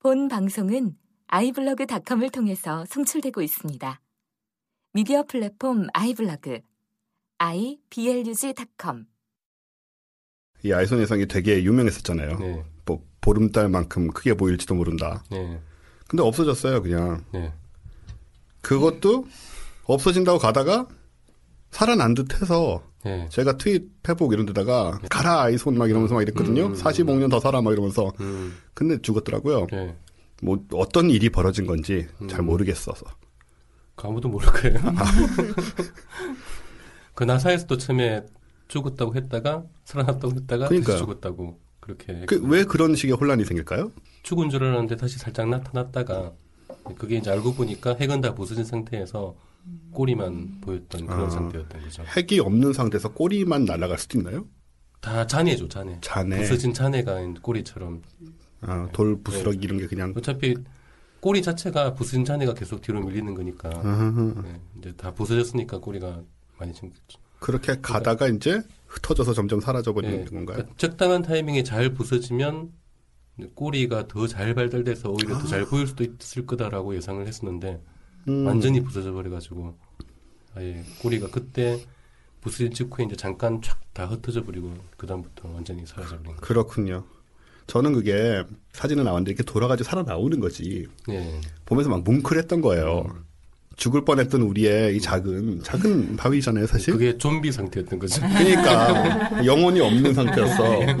본 방송은 아이블로그닷컴을 통해서 송출되고 있습니다. 미디어 플랫폼 아이블로그 iblog.com 이 아이손 여성이 되게 유명했었잖아요. 네. 뭐 보름달만큼 크게 보일지도 모른다. 네. 근데 없어졌어요, 그냥. 네. 그것도 없어진다고 가다가 살아난 듯해서 네. 제가 트윗 페북 이런 데다가 가라 아이손 막 이러면서 막 이랬거든요. 음. 45년 더 살아 막 이러면서. 음. 근데 죽었더라고요. 네. 뭐 어떤 일이 벌어진 건지 잘 음. 모르겠어서. 그 아무도 모를 거예요. 그 나사에서도 처음에 죽었다고 했다가 살아났다고 했다가 그러니까요. 다시 죽었다고 그렇게 그 왜 그런 식의 혼란이 생길까요? 죽은 줄 알았는데 다시 살짝 나타났다가 그게 이제 알고 보니까 핵은 다 부서진 상태에서 꼬리만 보였던 그런 아. 상태였던 거죠. 핵이 없는 상태에서 꼬리만 날아갈 수도 있나요? 다 잔해죠, 잔해. 잔해, 부서진 잔해가 꼬리처럼 아, 돌 부스러기 이런 게 그냥. 어차피 꼬리 자체가 부서진 잔해가 계속 뒤로 밀리는 거니까 아하. 네, 이제 다 부서졌으니까 꼬리가 많이 생겼죠. 그렇게 가다가 이제 흩어져서 점점 사라져 버리는 네, 건가요? 그러니까 적당한 타이밍에 잘 부서지면 꼬리가 더 잘 발달돼서 오히려 더잘 보일 수도 있을 거다라고 예상을 했었는데 음, 완전히 부서져 버려가지고 아예 꼬리가 그때 부서진 직후에 이제 잠깐 촥 다 흩어져 버리고 그 다음부터 완전히 사라져 버린 거. 그렇군요. 저는 그게 사진에 나왔는데 이렇게 돌아가지고 살아 나오는 거지. 네. 보면서 막 뭉클했던 거예요. 음. 죽을 뻔했던 우리의 이 작은 작은 바위잖아요, 사실. 그게 좀비 상태였던 거죠. 그러니까 영혼이 없는 상태였어. 네.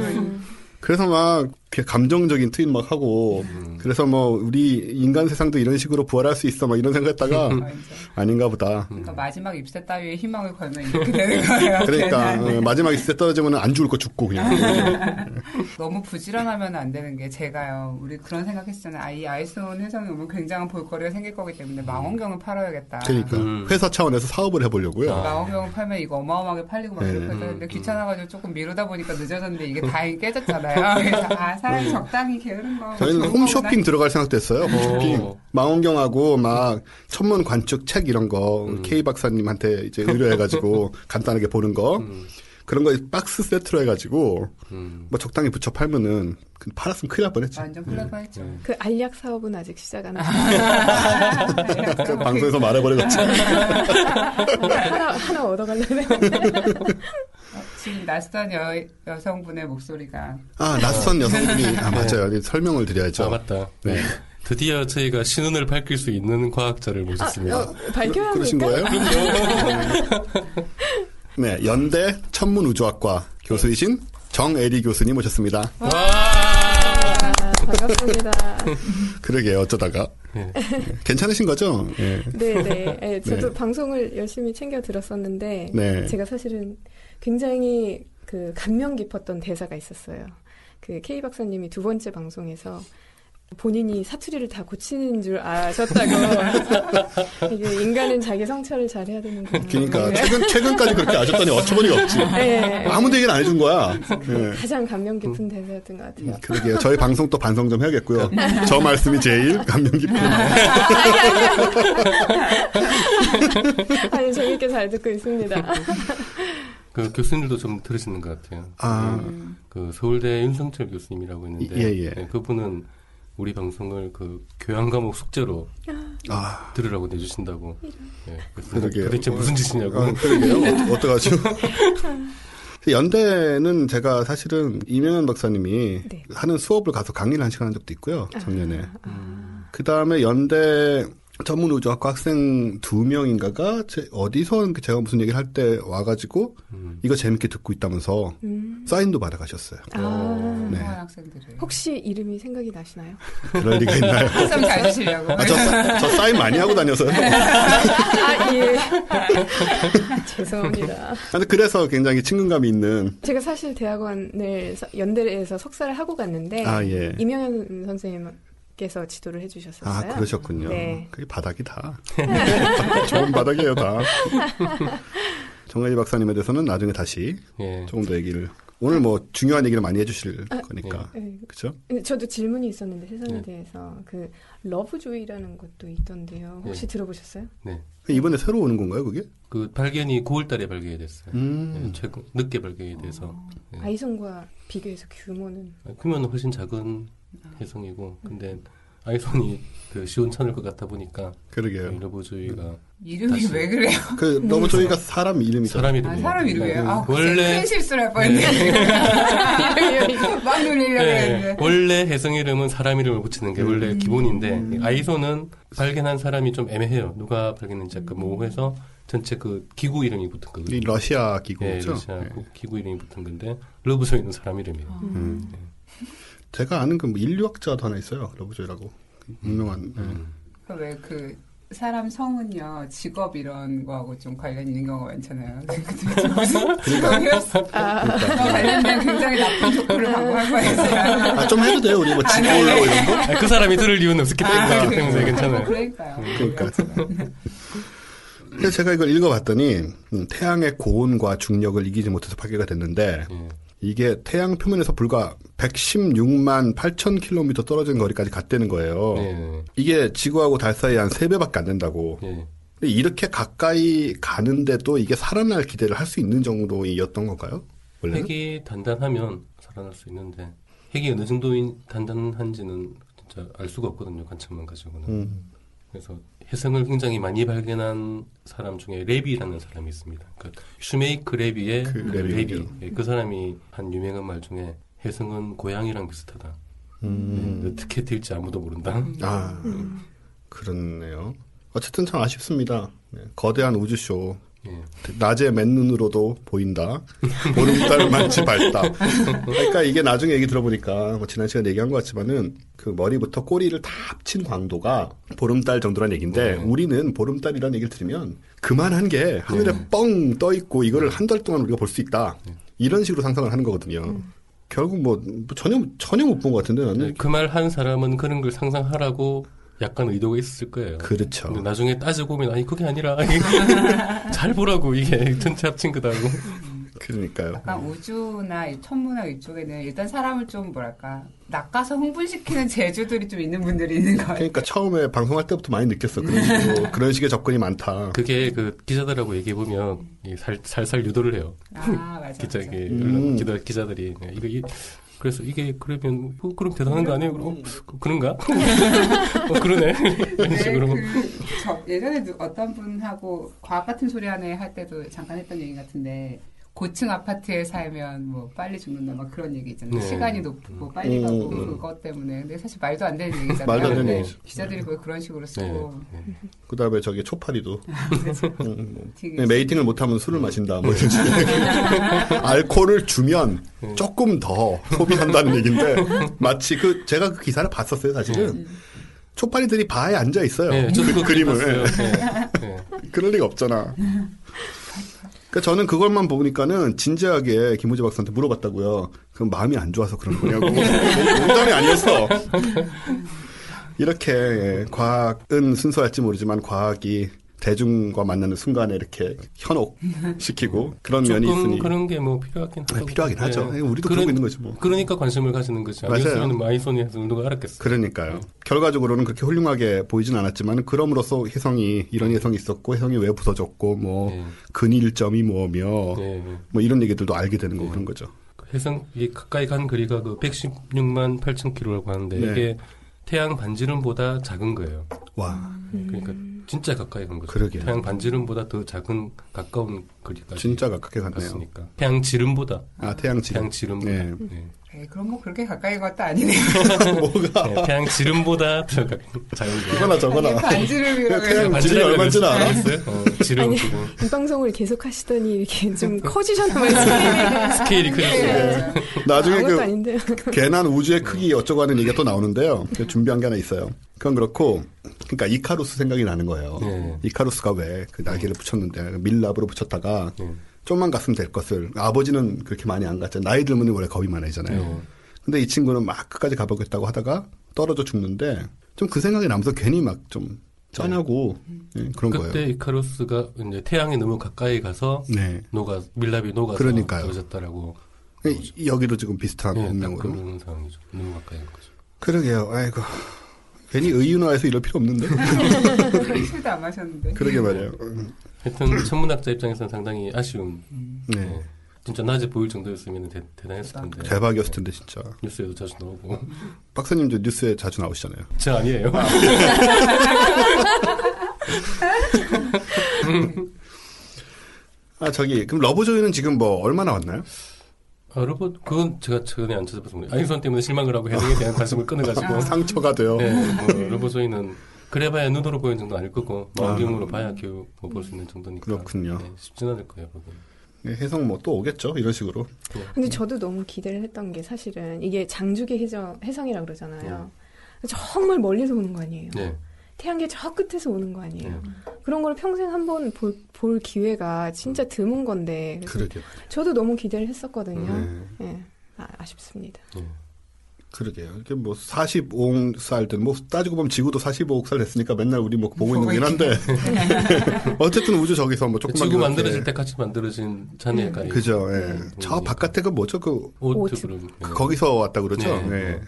그래서 막 감정적인 트윗 막 하고 음. 그래서 뭐 우리 인간 세상도 이런 식으로 부활할 수 있어 막 이런 생각했다가. 아닌가 보다. 그러니까 마지막 입새 따위에 희망을 걸면 이렇게 되는 거예요. 그러니까. 어, 마지막 때 떨어지면 안 죽을 거 죽고 그냥. 너무 부지런하면 안 되는 게 제가요. 우리 그런 생각했잖아요. 아, 이 아이스온 해성이 오면 굉장한 볼거리가 생길 거기 때문에 망원경을 팔아야겠다. 그러니까 음. 회사 차원에서 사업을 해보려고요. 아. 망원경을 팔면 이거 어마어마하게 팔리고 막 네. 이렇게 했는데 음. 귀찮아가지고 조금 미루다 보니까 늦어졌는데 이게 다행히 깨졌잖아요. 그래서 아 사람이 적당히 게으른 거. 네. 저희는 좋은 홈쇼핑. 들어갈 생각도 했어요. 홈쇼핑. 오. 망원경하고 막 천문 관측 책 이런 거 음. K 박사님한테 이제 의뢰해가지고 간단하게 보는 거 음. 그런 거 박스 세트로 해가지고 음. 뭐 적당히 붙여 팔면은 그 팔았으면 큰일 날 뻔했지. 완전 큰일 날 뻔했죠. 네. 그 알약 사업은 아직 시작 안. 그 방송에서 말해버려졌지. 하나, 하나 얻어가려면. 어, 지금 낯선 여, 여성분의 목소리가 아 낯선 여성분이 아 맞아요. 설명을 드려야죠. 아 맞다. 네. 네. 드디어 저희가 신운을 밝힐 수 있는 과학자를 모셨습니다. 어, 밝혀야 그러신 합니까? 거예요? 네, 연대 천문우주학과 교수이신 정애리 교수님 모셨습니다. 와! 아, 반갑습니다. 그러게요, 어쩌다가. 네. 괜찮으신 거죠? 예. 네네. 네, 저도 네. 방송을 열심히 챙겨 들었었는데, 네. 제가 사실은 굉장히 그 감명 깊었던 대사가 있었어요. 그 K 박사님이 두 번째 방송에서 본인이 사투리를 다 고치는 줄 아셨다고. 이게 인간은 자기 성찰을 잘 해야 되는구나. 그러니까 네. 최근 최근까지 그렇게 아셨더니 어처구니가 없지. 네. 아무도 얘기를 안 해준 거야. 예. 가장 감명 깊은 대사였던 것 같아요. 그러게요. 저희 방송 또 반성 좀 해야겠고요. 저 말씀이 제일 감명 깊은. 아니 재밌게 잘 듣고 있습니다. 그 교수님들도 좀 들으시는 것 같아요. 아, 그 서울대 윤성철 교수님이라고 있는데 예, 예. 네, 그분은 우리 방송을 그 교양 과목 숙제로 아, 들으라고 내주신다고. 네, 그래서 그러게요. 도대체 무슨 짓이냐고. 아, 그러게요. 어, 어떡하죠? 연대는 제가 사실은 이명현 박사님이 네. 하는 수업을 가서 강의를 한 시간 한 적도 있고요. 작년에. 음, 그 다음에 연대 전문우주학과 학생 두 명인가가 제- 어디서 제가 무슨 얘기를 할 때 와가지고 음. 이거 재밌게 듣고 있다면서 음. 사인도 받아가셨어요. 아, 네. 학생들을. 혹시 이름이 생각이 나시나요? 그럴 리가 있나요? 학점 잘 주시려고. 아, 저, 사- 저 사인 많이 하고 다녀서요. 아, 예. 죄송합니다. 근데 그래서 굉장히 친근감이 있는. 제가 사실 대학원을 서- 연대에서 석사를 하고 갔는데 아, 예. 이명현 선생님 께서 지도를 해주셨었어요. 아, 그러셨군요. 네. 그게 바닥이 다. 좋은 바닥이에요, 다. 정혜리 박사님에 대해서는 나중에 다시 예. 조금 더 얘기를. 오늘 뭐 중요한 얘기를 많이 해주실 거니까. 네. 그죠? 근데 저도 질문이 있었는데 혜성에 네. 대해서 그 러브조이라는 것도 있던데요. 혹시 네. 들어보셨어요? 네. 이번에 새로 오는 건가요, 그게? 그 발견이 9월달에 발견이 됐어요. 음. 네, 최근 늦게 발견이 돼서. 네. 아이손과 비교해서 규모는 규모는 훨씬 작은 혜성이고, 근데 아이손이 그 시원찮을 것 같다 보니까 그러게요. 러브조이가 이름이 다시- 왜 그래요? 그 너무 저희가 사람 이름이죠. 사람 이름이 아, 사람 이름이에요? 아, 원래 원래 큰 실수를 할 뻔했네. 막 놀리려고 네, 했는데. 원래 혜성 이름은 사람 이름을 붙이는 게 원래 음. 기본인데 아이손은 발견한 사람이 좀 애매해요. 누가 발견했는지 약간 모호해서 전체 그 기구 이름이 붙은 이 거거든요. 러시아 예, 기구죠. 러시아 네. 그 기구 이름이 붙은 건데 러브조이는 사람 이름이에요. 음. 제가 아는 그뭐 인류학자도 하나 있어요. 러브조이라고 유명한. 네. 음. 왜그 사람 성은요 직업 이런 거하고 좀 관련 있는 경우가 많잖아요. 무슨? 아, 그거 관련된 굉장히 나쁜 조건을 방구할 뻔했어요. 아, 좀 해도 돼요. 우리 뭐 지골로 이런 거? 아, 그 사람이 들을 이유는 없었기 때문에, 아, 때문에 괜찮아요. 그러니까요. 그러니까. 그래서 제가 이걸 읽어봤더니 음, 태양의 고온과 중력을 이기지 못해서 파괴가 됐는데 예. 이게 태양 표면에서 불과 116만 8천 킬로미터 떨어진 거리까지 갔다는 거예요. 예. 이게 지구하고 달 사이 한 3배밖에 안 된다고. 예. 근데 이렇게 가까이 가는데도 이게 살아날 기대를 할 수 있는 정도였던 건가요? 원래는? 핵이 단단하면 살아날 수 있는데 핵이 어느 정도 단단한지는 진짜 알 수가 없거든요. 관측만 가지고는. 음. 그래서 해성을 굉장히 많이 발견한 사람 중에 레비라는 사람이 있습니다. 그러니까 슈메이크 레비의 그그 레비. 레비. 예, 그 사람이 한 유명한 말 중에 해성은 고양이랑 비슷하다. 음. 예, 어떻게 될지 아무도 모른다. 아, 그렇네요. 어쨌든 참 아쉽습니다. 네, 거대한 우주쇼. 예. 낮에 맨눈으로도 보인다. 보름달 만치 밝다. 그러니까 이게 나중에 얘기 들어보니까 뭐 지난 시간에 얘기한 것 같지만은 그 머리부터 꼬리를 다 합친 광도가 보름달 정도란 얘기인데 네. 우리는 보름달이라는 얘기를 들으면 그만한 게 하늘에 네. 뻥떠 있고 이거를 한 달 동안 우리가 볼 수 있다. 이런 식으로 상상을 하는 거거든요. 결국 뭐 전혀 전혀 못 본 것 같은데 나는 그 말 한 사람은 그런 걸 상상하라고 약간 의도가 있었을 거예요. 그렇죠. 근데 나중에 따지고 보면 아니 그게 아니라 잘 보라고 이게 전체 합친 거다고. 그러니까요. 약간 우주나 이 천문학 이쪽에는 일단 사람을 좀 뭐랄까 낚아서 흥분시키는 재주들이 좀 있는 분들이 있는 거예요. 그러니까 처음에 방송할 때부터 많이 느꼈어. 그런 식으로 그런 식의 접근이 많다. 그게 그 기자들하고 얘기해 보면 살, 살살 유도를 해요. 아 맞아. 기자 맞아. 음. 기자 기자들이 네, 이거 이, 그래서 이게 그러면 뭐, 그럼 대단한 거 아니에요? 그럼 어, 그런가? 어, 그러네 이런 네, 식으로. 그, 저, 예전에 누- 어떤 분하고 과학 같은 소리 하네 할 때도 잠깐 했던 얘기 같은데 고층 아파트에 살면 뭐 빨리 죽는다 막 그런 얘기 있잖아요. 네. 시간이 높고 빨리 음, 가고 음. 그것 때문에 근데 사실 말도 안 되는 얘기잖아요. 말도 안 되는 근데 얘기죠. 기자들이 그걸 그런 식으로 쓰고 네, 네. 그 다음에 저기 초파리도 음, 뭐, 네, 메이팅을 못하면 술을 마신다. 뭐 이런 식의 알코올을 주면 네. 조금 더 소비한다는 얘기인데 마치 그 제가 그 기사를 봤었어요. 사실은 초파리들이 바에 앉아 있어요. 네, 그 그거 그림을. 네, 네. 그럴 리가 없잖아. 그러니까 저는 그걸만 보니까는 진지하게 김우재 박사한테 물어봤다고요. 그럼 마음이 안 좋아서 그런 거냐고. 농담이 아니었어. 이렇게 예, 과학은 순수할지 모르지만 과학이 대중과 만나는 순간에 이렇게 현혹시키고 그런 면이 있으니 그런 게 뭐 필요하긴 아, 하죠. 필요하긴 하죠. 네. 우리도 그런- 그러고 있는 거지 뭐. 그러니까 관심을 가지는 거죠. 맞아요. 마이손이 해서 누가 알았겠어. 그러니까요. 결과적으로는 그렇게 훌륭하게 보이진 않았지만 그럼으로써 혜성이 이런 혜성이 있었고 혜성이 왜 부서졌고 뭐 네. 근일점이 뭐며 네, 네. 뭐 이런 얘기들도 알게 되는 네. 그런 거죠. 해성 이 가까이 간 거리가 그 116만 8천 킬로라고 하는데 네. 이게 태양 반지름보다 작은 거예요. 와 그러니까 진짜 가까이 간 거죠. 그러게요. 태양 반지름보다 더 작은 가까운 거리까지 진짜 가깝게 갔네요. 갔으니까. 태양 지름보다 아 태양 지름. 태양 지름보다 네. 네. 에이, 그럼 뭐 그렇게 가까이 간 것도 아니네요. 뭐가 네, 태양 지름보다 더 가- 작은 거예요. 이거나 저거나. 반지름이라고 해서 태양 지름이 얼마인지는 알아? 어, 지름 아니. 지름 이 방송을 계속 하시더니 이렇게 좀 커지셨나 봐요. 스케일이 크죠. 나중에 아무것도 그. 괜한 우주의 크기 어쩌고 하는 얘기가 또 나오는데요. 그 준비한 게 하나 있어요. 그건 그렇고, 그러니까 이카루스 생각이 나는 거예요. 네. 이카루스가 왜 그 날개를 붙였는데 밀랍으로 붙였다가 네. 좀만 갔으면 될 것을 아버지는 그렇게 많이 안 갔잖아요. 나이 들면 원래 겁이 많아지잖아요. 네. 근데 이 친구는 막 끝까지 가보겠다고 하다가 떨어져 죽는데 좀 그 생각이 나면서 괜히 막 좀 짠하고 예, 그런 그때 거예요. 이카루스가 이제 태양에 너무 가까이 가서 네. 녹아 밀랍이 녹아서 그러니까요. 떨어졌다라고. 이- 여기도 지금 비슷한 네, 딱 운명으로. 그런 상황이죠. 너무 가까이 간 거죠. 그러게요. 아이고. 괜히 의윤화해서 이럴 필요 없는데. 술도 안 마셨는데. 그러게 말이에요. 음, 하여튼 천문학자 입장에서는 상당히 아쉬운. 네. 네. 진짜 낮에 보일 정도였으면 대, 대단했을 텐데. 대박이었을 텐데 진짜. 뉴스에도 자주 나오고. 박사님도 뉴스에 자주 나오시잖아요. 저 아니에요. 아 저기 그럼 러브조이는 지금 뭐 얼마나 왔나요? 아, 로봇, 그건 제가 최근에 안 찾아봐서 모르겠어요. 아인선 때문에 실망을 하고 해동에 대한 관심을 끊어가지고. 상처가 돼요. 네, 뭐, 로봇조이는 그래봐야 눈으로 보이는 정도 아닐 거고, 마음경으로 아. 봐야 겨우 뭐볼수 있는 정도니까. 그렇군요. 네, 쉽진 않을 거예요, 그건. 네, 해성 뭐 또 오겠죠 이런 식으로. 네. 근데 저도 너무 기대를 했던 게 사실은 이게 장주기 해성, 해성이라고 그러잖아요. 정말 멀리서 오는 거 아니에요. 네. 태양계 저 끝에서 오는 거 아니에요. 네. 그런 걸 평생 한번 볼, 볼 기회가 진짜 드문 건데. 그러게. 저도 너무 기대를 했었거든요. 네. 예. 아, 아쉽습니다. 네. 그러게요. 이게 뭐 45억 살든 뭐 따지고 보면 지구도 45억 살 됐으니까 맨날 우리 뭐 보고 있는 거긴 한데 어쨌든 우주 저기서 뭐 조금만 지구 그렇게- 만들어질 때 같이 만들어진 잔해가 그죠. 예. 음. 저 바깥에가 뭐죠? 그 오트그룹. 네. 거기서 왔다 그러죠. 네.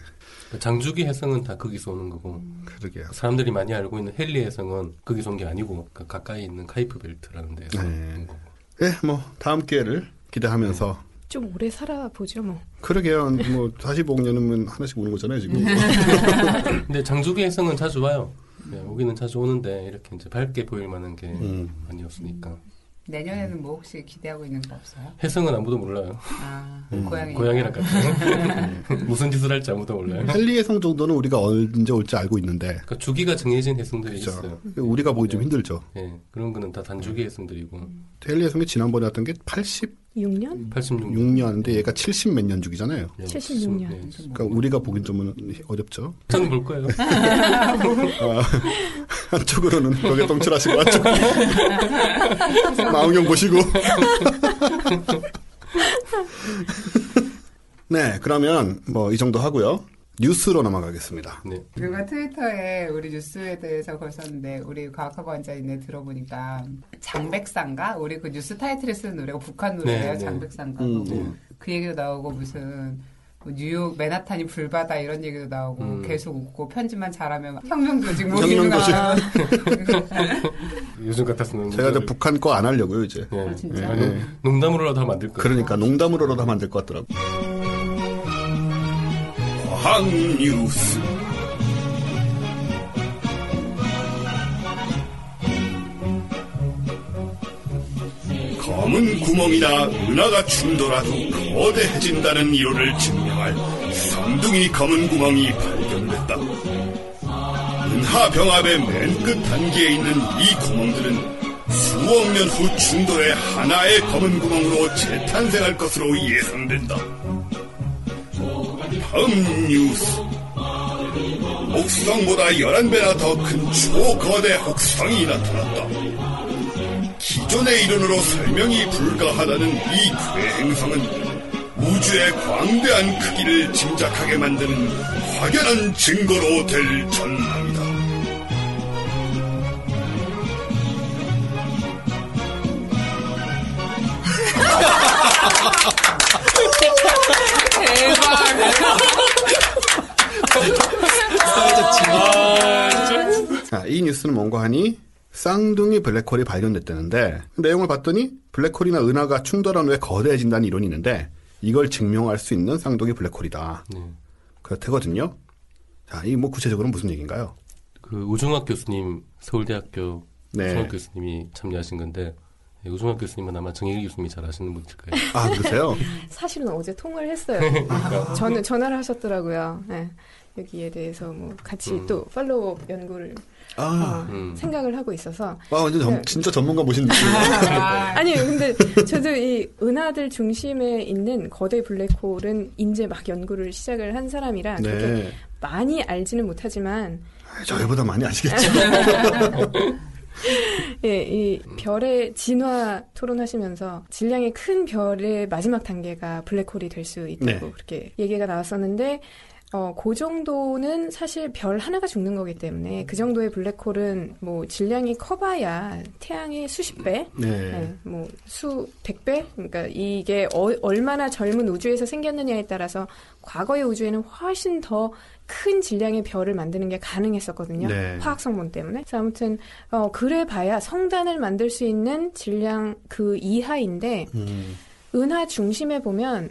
예. 장주기 해성은 다 거기서 오는 거고 그러게요. 사람들이 많이 알고 있는 헨리 해성은 거기서 온 게 아니고 그 가까이 있는 카이프 벨트라는 데서 네. 온 거고. 예, 뭐 다음 기회를 기대하면서 좀 오래 살아보죠, 뭐. 그러게요. 뭐 45억 년이면 하나씩 오는 거잖아요, 지금. 근데 장주기 해성은 자주 와요. 네, 오기는 자주 오는데 이렇게 이제 밝게 보일 만한 게 음. 아니었으니까 내년에는 뭐 혹시 기대하고 있는 거 없어요? 해성은 아무도 몰라요. 아, 음. 고양이. 고양이랑 같은 무슨 짓을 할지 아무도 몰라요. 헨리의 성 정도는 우리가 언제 올지 알고 있는데 그러니까 주기가 정해진 해성들이 그죠. 있어요. 우리가 보기 좀 힘들죠. 예, 그런 거는 다 단주기 해성들이고 헨리의 성이 지난번에 왔던 게 86년인데 6년? 86년. 얘가 70 몇 년 주기잖아요. 예, 76 년. 예. 그러니까 우리가 보긴 좀 어렵죠. 저는 볼 거예요. 아, 한쪽으로는 벽에 똥칠하시고 한쪽 망원경 보시고. 네, 그러면 뭐 이 정도 하고요. 뉴스로 넘어가겠습니다. 네. 누가 트위터에 우리 뉴스에 대해서 걸었는데 우리 과학학과 원장님네 들어보니까 장백산가 우리 그 뉴스 타이틀에 쓰는 노래가 북한 노래예요 네, 네. 장백산가 음, 고 네. 그 얘기도 나오고 무슨 뭐 뉴욕 맨하탄이 불바다 이런 얘기도 나오고 음. 계속 웃고 편집만 잘하면 혁명 조직 뭐. 네. 요즘 같았으면 제가 이제 북한 거 안 하려고요, 이제. 예. 아, 진짜? 아니, 예. 농담으로라도 하면 안될 거예요. 그러니까 농담으로라도 하면 안될것 같더라고. 과학 뉴스. 검은 구멍이나 은하가 충돌하도 거대해진다는 이론을 증명할 쌍둥이 검은 구멍이 발견됐다. 은하 병합의 맨 끝 단계에 있는 이 구멍들은 수억 년후 충돌해 하나의 검은 구멍으로 재탄생할 것으로 예상된다. 다음 뉴스. 목수성보다 11배나 더 큰 초거대 혹성이 나타났다. 기존의 이론으로 설명이 불가하다는 이 괴행성은 우주의 광대한 크기를 짐작하게 만드는 확연한 증거로 될 전망이다. 자, 이 뉴스는 뭔가 하니 쌍둥이 블랙홀이 발견됐다는데 내용을 봤더니 블랙홀이나 은하가 충돌한 후에 거대해진다는 이론이 있는데 이걸 증명할 수 있는 쌍둥이 블랙홀이다. 네. 그렇다거든요. 자, 이 뭐 구체적으로 무슨 얘기인가요? 그 우중학 교수님 서울대학교 네. 교수님이 참여하신 건데 예, 우중학 교수님은 아마 정혜기 교수님이 잘 아시는 분일 거예요. 아, 그러세요? 사실은 어제 통화를 했어요. 저는 전화를 하셨더라고요. 예. 여기에 대해서 뭐 같이 음. 또 팔로우 연구를 아, 어, 음. 생각을 하고 있어서 와, 완전 전- 네. 진짜 전문가 모신 느낌이에요. 아, 아니 근데 저도 이 은하들 중심에 있는 거대 블랙홀은 이제 막 연구를 시작을 한 사람이라 그렇게 네. 많이 알지는 못하지만 아, 저희보다 많이 아시겠죠? 예, 이 별의 진화 토론하시면서 질량이 큰 별의 마지막 단계가 블랙홀이 될 수 있다고 네. 그렇게 얘기가 나왔었는데 어, 그 정도는 사실 별 하나가 죽는 거기 때문에 그 정도의 블랙홀은 뭐 질량이 커봐야 태양의 수십 배, 네. 네, 뭐 수 백 배? 그러니까 이게 어- 얼마나 젊은 우주에서 생겼느냐에 따라서 과거의 우주에는 훨씬 더 큰 질량의 별을 만드는 게 가능했었거든요. 네. 화학 성분 때문에. 그래서 아무튼 어 그래 봐야 성단을 만들 수 있는 질량 그 이하인데 음, 은하 중심에 보면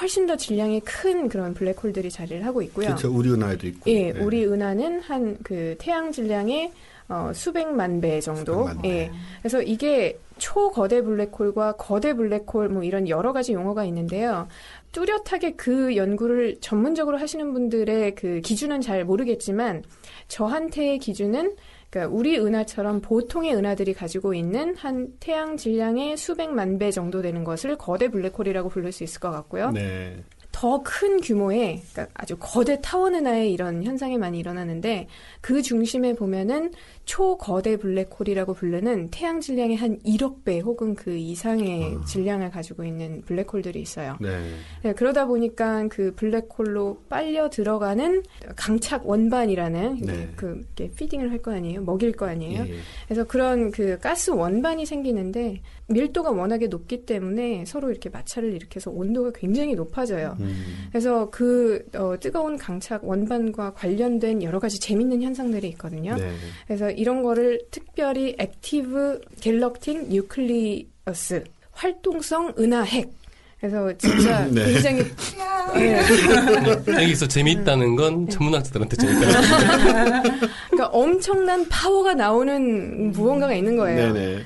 훨씬 더 질량이 큰 그런 블랙홀들이 자리를 하고 있고요. 그렇죠. 우리 은하에도 있고. 예, 네. 우리 은하는 한 그 태양 질량의 어, 수백만 배 정도. 수백만 배. 예. 그래서 이게 초거대 블랙홀과 거대 블랙홀 뭐 이런 여러 가지 용어가 있는데요. 뚜렷하게 그 연구를 전문적으로 하시는 분들의 그 기준은 잘 모르겠지만 저한테의 기준은 그러니까 우리 은하처럼 보통의 은하들이 가지고 있는 한 태양 질량의 수백만 배 정도 되는 것을 거대 블랙홀이라고 부를 수 있을 것 같고요. 네. 더 큰 규모의 그러니까 아주 거대 타원 은하의 이런 현상이 많이 일어나는데 그 중심에 보면은 초거대 블랙홀이라고 부르는 태양 질량의 한 1억 배 혹은 그 이상의 질량을 가지고 있는 블랙홀들이 있어요. 네. 네, 그러다 보니까 그 블랙홀로 빨려 들어가는 강착 원반이라는 네. 그 이렇게 피딩을 할 거 아니에요, 먹일 거 아니에요. 예. 그래서 그런 그 가스 원반이 생기는데 밀도가 워낙에 높기 때문에 서로 이렇게 마찰을 일으켜서 온도가 굉장히 높아져요. 음. 그래서 그 어, 뜨거운 강착 원반과 관련된 여러 가지 재밌는 현상들이 있거든요. 네. 그래서 이런 거를 특별히 active galactic nucleus 활동성 은하 핵 그래서 진짜 네. 굉장히 네. 여기서 재미있다는 건 천문학자들한테 재밌다는 그러니까 엄청난 파워가 나오는 무언가가 있는 거예요. 네네.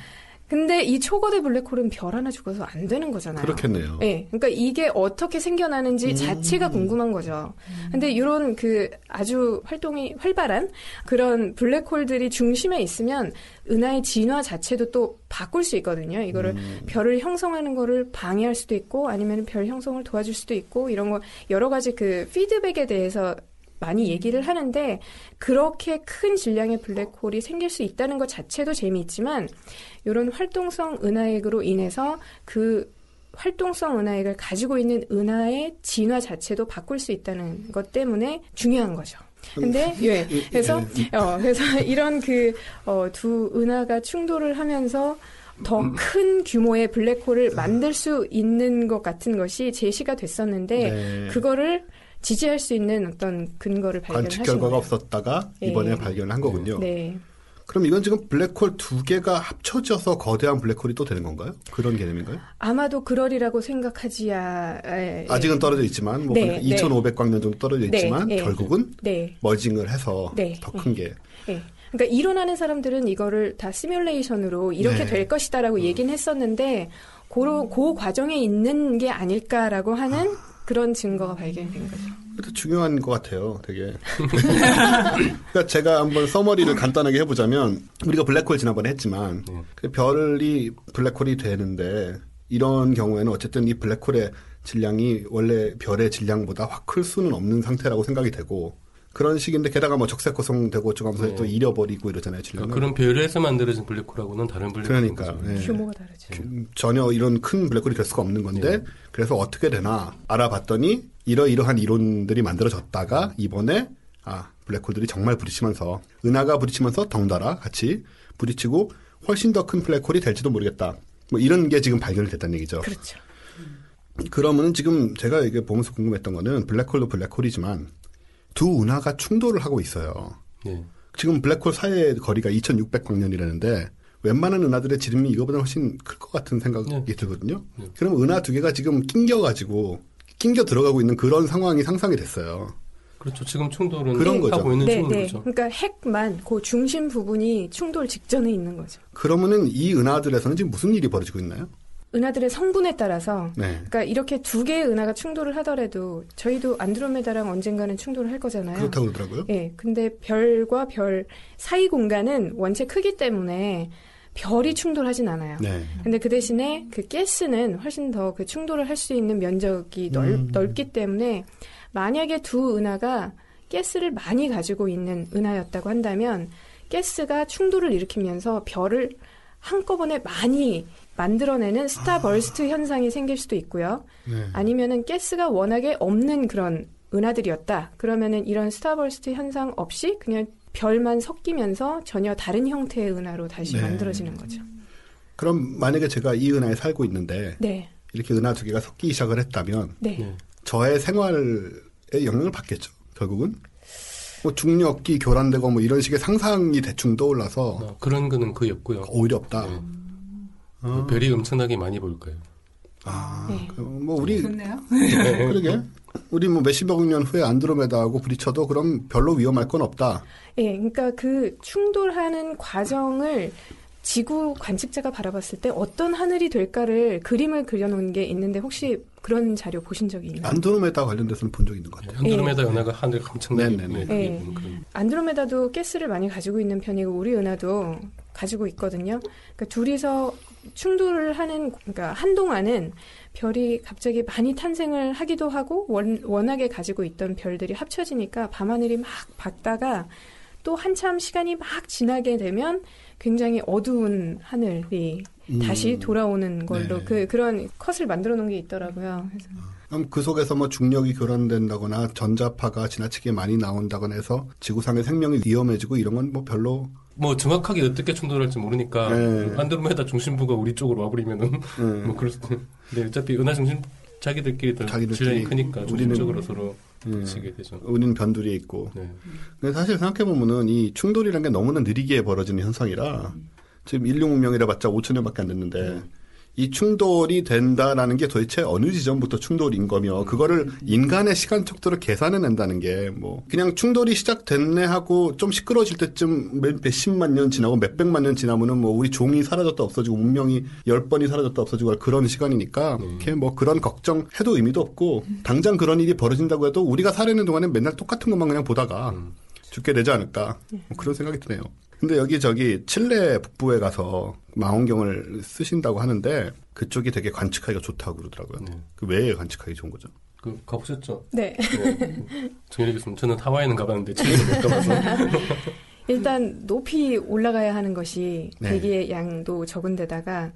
근데 이 초거대 블랙홀은 별 하나 죽어서 안 되는 거잖아요. 그렇겠네요. 네, 그러니까 이게 어떻게 생겨나는지 음. 자체가 궁금한 거죠. 근데 이런 그 아주 활동이 활발한 그런 블랙홀들이 중심에 있으면 은하의 진화 자체도 또 바꿀 수 있거든요. 이거를 음. 별을 형성하는 거를 방해할 수도 있고 아니면 별 형성을 도와줄 수도 있고 이런 거 여러 가지 그 피드백에 대해서 많이 얘기를 하는데 그렇게 큰 질량의 블랙홀이 생길 수 있다는 것 자체도 재미있지만 이런 활동성 은하액으로 인해서 그 활동성 은하액을 가지고 있는 은하의 진화 자체도 바꿀 수 있다는 것 때문에 중요한 거죠. 근데 예, 그래서 어 그래서 이런 그어두 은하가 충돌을 하면서 더큰 규모의 블랙홀을 만들 수 있는 것 같은 것이 제시가 됐었는데 네. 그거를 지지할 수 있는 어떤 근거를 관측 발견하신 결과가 거예요. 없었다가 네. 이번에 발견을 한 거군요. 네. 그럼 이건 지금 블랙홀 두 개가 합쳐져서 거대한 블랙홀이 또 되는 건가요? 그런 개념인가요? 아마도 그러리라고 생각하지야. 예, 예. 아직은 떨어져 있지만 뭐 네, 2,500광년 정도 떨어져 네, 있지만 네. 결국은 네. 머징을 해서 네. 더큰 게. 예. 그러니까 이론하는 사람들은 이거를 다 시뮬레이션으로 이렇게 네. 될 것이다라고 얘기는 했었는데 고로, 그 과정에 있는 게 아닐까라고 하는 그런 증거가 발견이 된 거죠. 중요한 것 같아요, 되게. 그러니까 제가 한번 서머리를 간단하게 해보자면, 우리가 블랙홀 지난번에 했지만, 네. 그 별이 블랙홀이 되는데, 이런 경우에는 어쨌든 이 블랙홀의 질량이 원래 별의 질량보다 확 클 수는 없는 상태라고 생각이 되고, 그런 식인데, 게다가 뭐 적색고성되고 어쩌면서 네. 또 잃어버리고 이러잖아요, 질량을. 그런 별에서 만들어진 블랙홀하고는 다른 블랙홀인 그러니까. 예. 규모가 다르죠. 전혀 이런 큰 블랙홀이 될 수가 없는 건데 네. 그래서 어떻게 되나 알아봤더니 이러이러한 이론들이 만들어졌다가 이번에 아 블랙홀들이 정말 부딪히면서 은하가 부딪히면서 덩달아 같이 부딪히고 훨씬 더 큰 블랙홀이 될지도 모르겠다. 뭐 이런 게 지금 발견이 됐다는 얘기죠. 그렇죠. 그러면은 지금 제가 이게 보면서 궁금했던 거는 블랙홀도 블랙홀이지만 두 은하가 충돌을 하고 있어요. 네. 지금 블랙홀 사이의 거리가 2600광년이라는데 웬만한 은하들의 지름이 이거보다 훨씬 클 것 같은 생각이 네. 들거든요. 네. 그럼 은하 두 개가 지금 낑겨가지고 낑겨 들어가고 있는 그런 상황이 상상이 됐어요. 그렇죠. 지금 충돌은 그런 거죠. 하고 있는 네, 네. 거죠. 그러니까 핵만 그 중심 부분이 충돌 직전에 있는 거죠. 그러면은 이 은하들에서는 지금 무슨 일이 벌어지고 있나요? 은하들의 성분에 따라서 네. 그러니까 이렇게 두 개의 은하가 충돌을 하더라도 저희도 안드로메다랑 언젠가는 충돌을 할 거잖아요. 그렇다고 그러더라고요. 예, 근데 별과 별 사이 공간은 원체 크기 때문에 별이 충돌하진 않아요. 네. 근데 그 대신에 그 가스는 훨씬 더 그 충돌을 할 수 있는 면적이 넓, 음. 넓기 때문에 만약에 두 은하가 가스를 많이 가지고 있는 은하였다고 한다면 가스가 충돌을 일으키면서 별을 한꺼번에 많이 만들어내는 starburst 현상이 생길 수도 있고요. 네. 아니면은 가스가 워낙에 없는 그런 은하들이었다. 그러면은 이런 starburst 현상 없이 그냥 별만 섞이면서 전혀 다른 형태의 은하로 다시 네. 만들어지는 거죠. 그럼 만약에 제가 이 은하에 살고 있는데 네, 이렇게 은하 두 개가 섞이기 시작을 했다면 네, 네. 저의 생활에 영향을 받겠죠. 결국은 뭐 중력기 교란되고 뭐 이런 식의 상상이 대충 떠올라서 어, 그런 거는 거의 없고요. 오히려 없다. 네. 어. 별이 엄청나게 많이 보일 거예요. 아, 네. 그뭐 우리 좋네요. 그러게 우리 뭐 몇십억 년 후에 안드로메다하고 부딪혀도 그럼 별로 위험할 건 없다. 예, 그러니까 그 충돌하는 과정을 지구 관측자가 바라봤을 때 어떤 하늘이 될까를 그림을 그려놓은 게 있는데 혹시 그런 자료 보신 적이 있나요? 안드로메다 관련돼서는 본 적 있는 것 같아요. 안드로메다 연화가 하늘에 엄청나게 네네네. 네, 네. 그게 그런 안드로메다도 가스를 많이 가지고 있는 편이고 우리 은하도 가지고 있거든요. 그러니까 둘이서 충돌을 하는 그러니까 한동안은 별이 갑자기 많이 탄생을 하기도 하고 원, 워낙에 가지고 있던 별들이 합쳐지니까 밤하늘이 막 밝다가 또 한참 시간이 막 지나게 되면 굉장히 어두운 하늘이 음. 다시 돌아오는 걸로 네. 그 그런 컷을 만들어 놓은 게 있더라고요. 그래서 그럼 그 속에서 뭐 중력이 교란된다거나 전자파가 지나치게 많이 나온다거나 해서 지구상의 생명이 위험해지고 이런 건 뭐 별로 뭐 정확하게 어떻게 충돌할지 모르니까 네. 안드로메다 중심부가 우리 쪽으로 와버리면은 음, 뭐 그럴 수도. 근데 어차피 은하 중심 자기들끼리 더 자기들끼리 질량이 크니까 우리는- 중심적으로 서로 음, 부딪히게 되죠. 우리는 변두리에 있고 네. 근데 사실 생각해 보면은 이 충돌이라는 게 너무나 느리게 벌어지는 현상이라 지금 인류 문명이라 봤자 5천 년밖에 안 됐는데 이 충돌이 된다라는 게 도대체 어느 지점부터 충돌인 거며 그거를 인간의 시간 척도로 계산해 낸다는 게 뭐 그냥 충돌이 시작됐네 하고 좀 시끄러워질 때쯤 몇, 몇십만 년 지나고 몇백만 년 지나면은 뭐 우리 종이 사라졌다 없어지고 문명이 열 번이 사라졌다 없어지고 할 그런 시간이니까 이렇게 뭐 그런 걱정 해도 의미도 없고 당장 그런 일이 벌어진다고 해도 우리가 살아있는 동안에 맨날 똑같은 것만 그냥 보다가 음. 죽게 되지 않을까 뭐 그런 생각이 드네요. 근데 여기 저기 칠레 북부에 가서 망원경을 쓰신다고 하는데 그쪽이 되게 관측하기가 좋다고 그러더라고요. 네. 그왜 관측하기 좋은 거죠? 그 가보셨죠? 네. 네. 정현이 교수님 저는 하와이는 가봤는데 칠레는 못 가봐서. 일단 높이 올라가야 하는 것이 네. 대기의 양도 적은데다가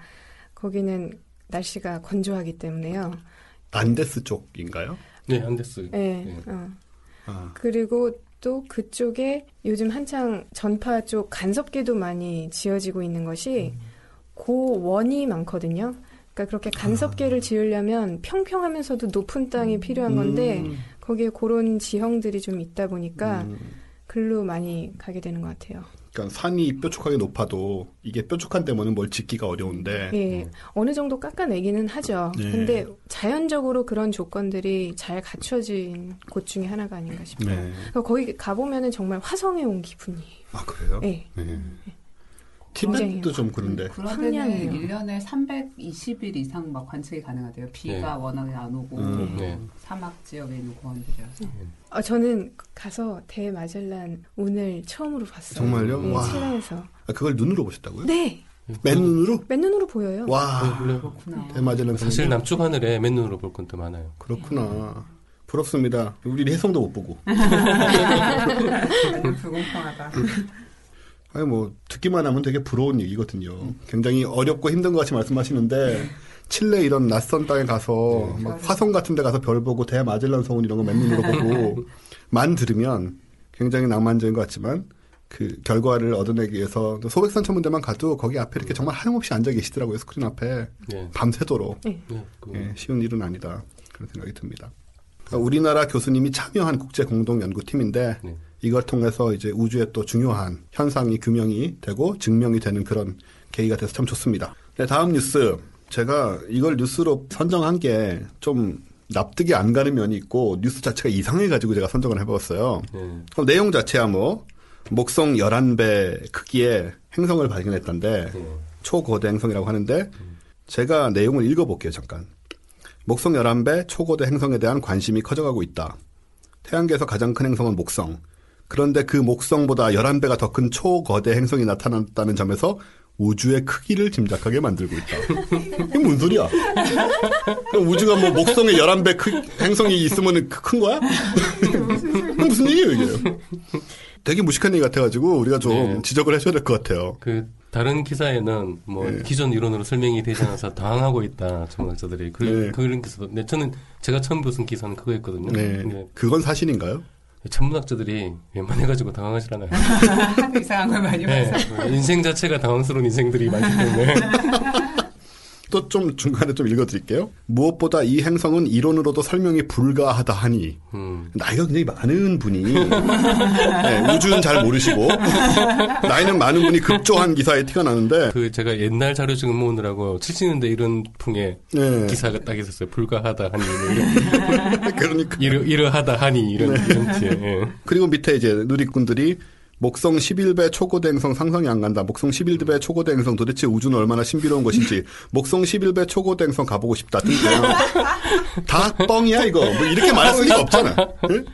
거기는 날씨가 건조하기 때문에요. 안데스 쪽인가요? 네 안데스. 네. 네. 어. 아, 그리고 또 그쪽에 요즘 한창 전파 쪽 간섭계도 많이 지어지고 있는 것이 고원이 많거든요. 그러니까 그렇게 간섭계를 지으려면 평평하면서도 높은 땅이 필요한 건데 음, 거기에 그런 지형들이 좀 있다 보니까 음. 글로 많이 가게 되는 것 같아요. 그러니까 산이 뾰족하게 높아도 이게 뾰족한 때문에 뭘 짓기가 어려운데 예, 어느 정도 깎아내기는 하죠. 네. 근데 자연적으로 그런 조건들이 잘 갖춰진 곳 중에 하나가 아닌가 싶어요. 네. 그러니까 거기 가보면은 정말 화성에 온 기분이. 아 그래요? 예. 네. 굉장히 티벳도 좀 그런데 그런 데는 황량해요. 1년에 320일 이상 막 관측이 가능하대요. 비가 네. 워낙에 안 오고 음. 네. 사막 지역에 있는 공원들이라서. 어, 저는 가서 대마젤란 운을 처음으로 봤어요. 정말요? 예, 와. 칠레에서. 아, 그걸 눈으로 보셨다고요? 네, 맨눈으로? 맨눈으로 보여요. 와 네, 그렇구나. 대마젤란 사실 산이? 남쪽 하늘에 맨눈으로 볼 건 더 많아요. 그렇구나. 부럽습니다. 우리 해성도 못 보고. 불공평하다. 아니 뭐 듣기만 하면 되게 부러운 얘기거든요. 굉장히 어렵고 힘든 것 같이 말씀하시는데 칠레 이런 낯선 땅에 가서 네. 막 화성 같은 데 가서 별 보고 대마젤란 성운 이런 거 맨눈 으로 보고 만 들으면 굉장히 낭만적인 것 같지만 그 결과를 얻어내기 위해서 또 소백산 천문대만 가도 거기 앞에 이렇게 정말 하염없이 앉아 계시더라고요. 스크린 앞에 네. 밤새도록 네. 그, 예, 쉬운 일은 아니다. 그런 생각이 듭니다. 그러니까 우리나라 교수님이 참여한 국제 공동 연구팀인데 네. 이걸 통해서 이제 우주의 또 중요한 현상이 규명이 되고 증명이 되는 그런 계기가 돼서 참 좋습니다. 네, 다음 뉴스. 제가 이걸 뉴스로 선정한 게 좀 납득이 안 가는 면이 있고 뉴스 자체가 이상해가지고 제가 선정을 해봤어요. 네. 그럼 내용 자체야 뭐 목성 11배 크기의 행성을 발견했던데 네. 초거대 행성이라고 하는데 제가 내용을 읽어볼게요 잠깐. 목성 11배 초거대 행성에 대한 관심이 커져가고 있다. 태양계에서 가장 큰 행성은 목성. 그런데 그 목성보다 11배가 더 큰 초거대 행성이 나타났다는 점에서 우주의 크기를 짐작하게 만들고 있다. 이게 뭔 소리야? 우주가 뭐 목성에 11배 크, 행성이 있으면 큰 거야? 무슨 얘기예요, 이게? 되게 무식한 얘기 같아가지고 우리가 좀 네. 지적을 해줘야 될 것 같아요. 그 다른 기사에는 뭐 네. 기존 이론으로 설명이 되지 않아서 당황하고 있다 전문가들이 그, 네. 그런 기사도 네 저는 제가 처음 무슨 기사는 그거였거든요. 네. 근데 그건 사실인가요? 천문학자들이 웬만해가지고 당황하질 않아요. 이상한 걸 많이 네. 봐서. 인생 자체가 당황스러운 인생들이 많기 때문에 또 좀 중간에 좀 읽어드릴게요. 무엇보다 이 행성은 이론으로도 설명이 불가하다 하니 음. 나이가 굉장히 많은 분이 네, 우주는 잘 모르시고 나이는 많은 분이 급조한 기사에 티가 나는데 그 제가 옛날 자료 지금 모으느라고 70년대 이런 풍의 네, 기사가 딱 있었어요. 불가하다 하니 뭐 이런 그러니까 이러 이러하다 하니 이런 이런 티에. 예. 그리고 밑에 이제 누리꾼들이 목성 11배 초고대 행성 상상이 안 간다. 목성 11배 초고대 행성 도대체 우주는 얼마나 신비로운 것인지. 목성 11배 초고대 행성 가보고 싶다. 다 뻥이야 이거. 뭐 이렇게 말할 수가 없잖아. 응?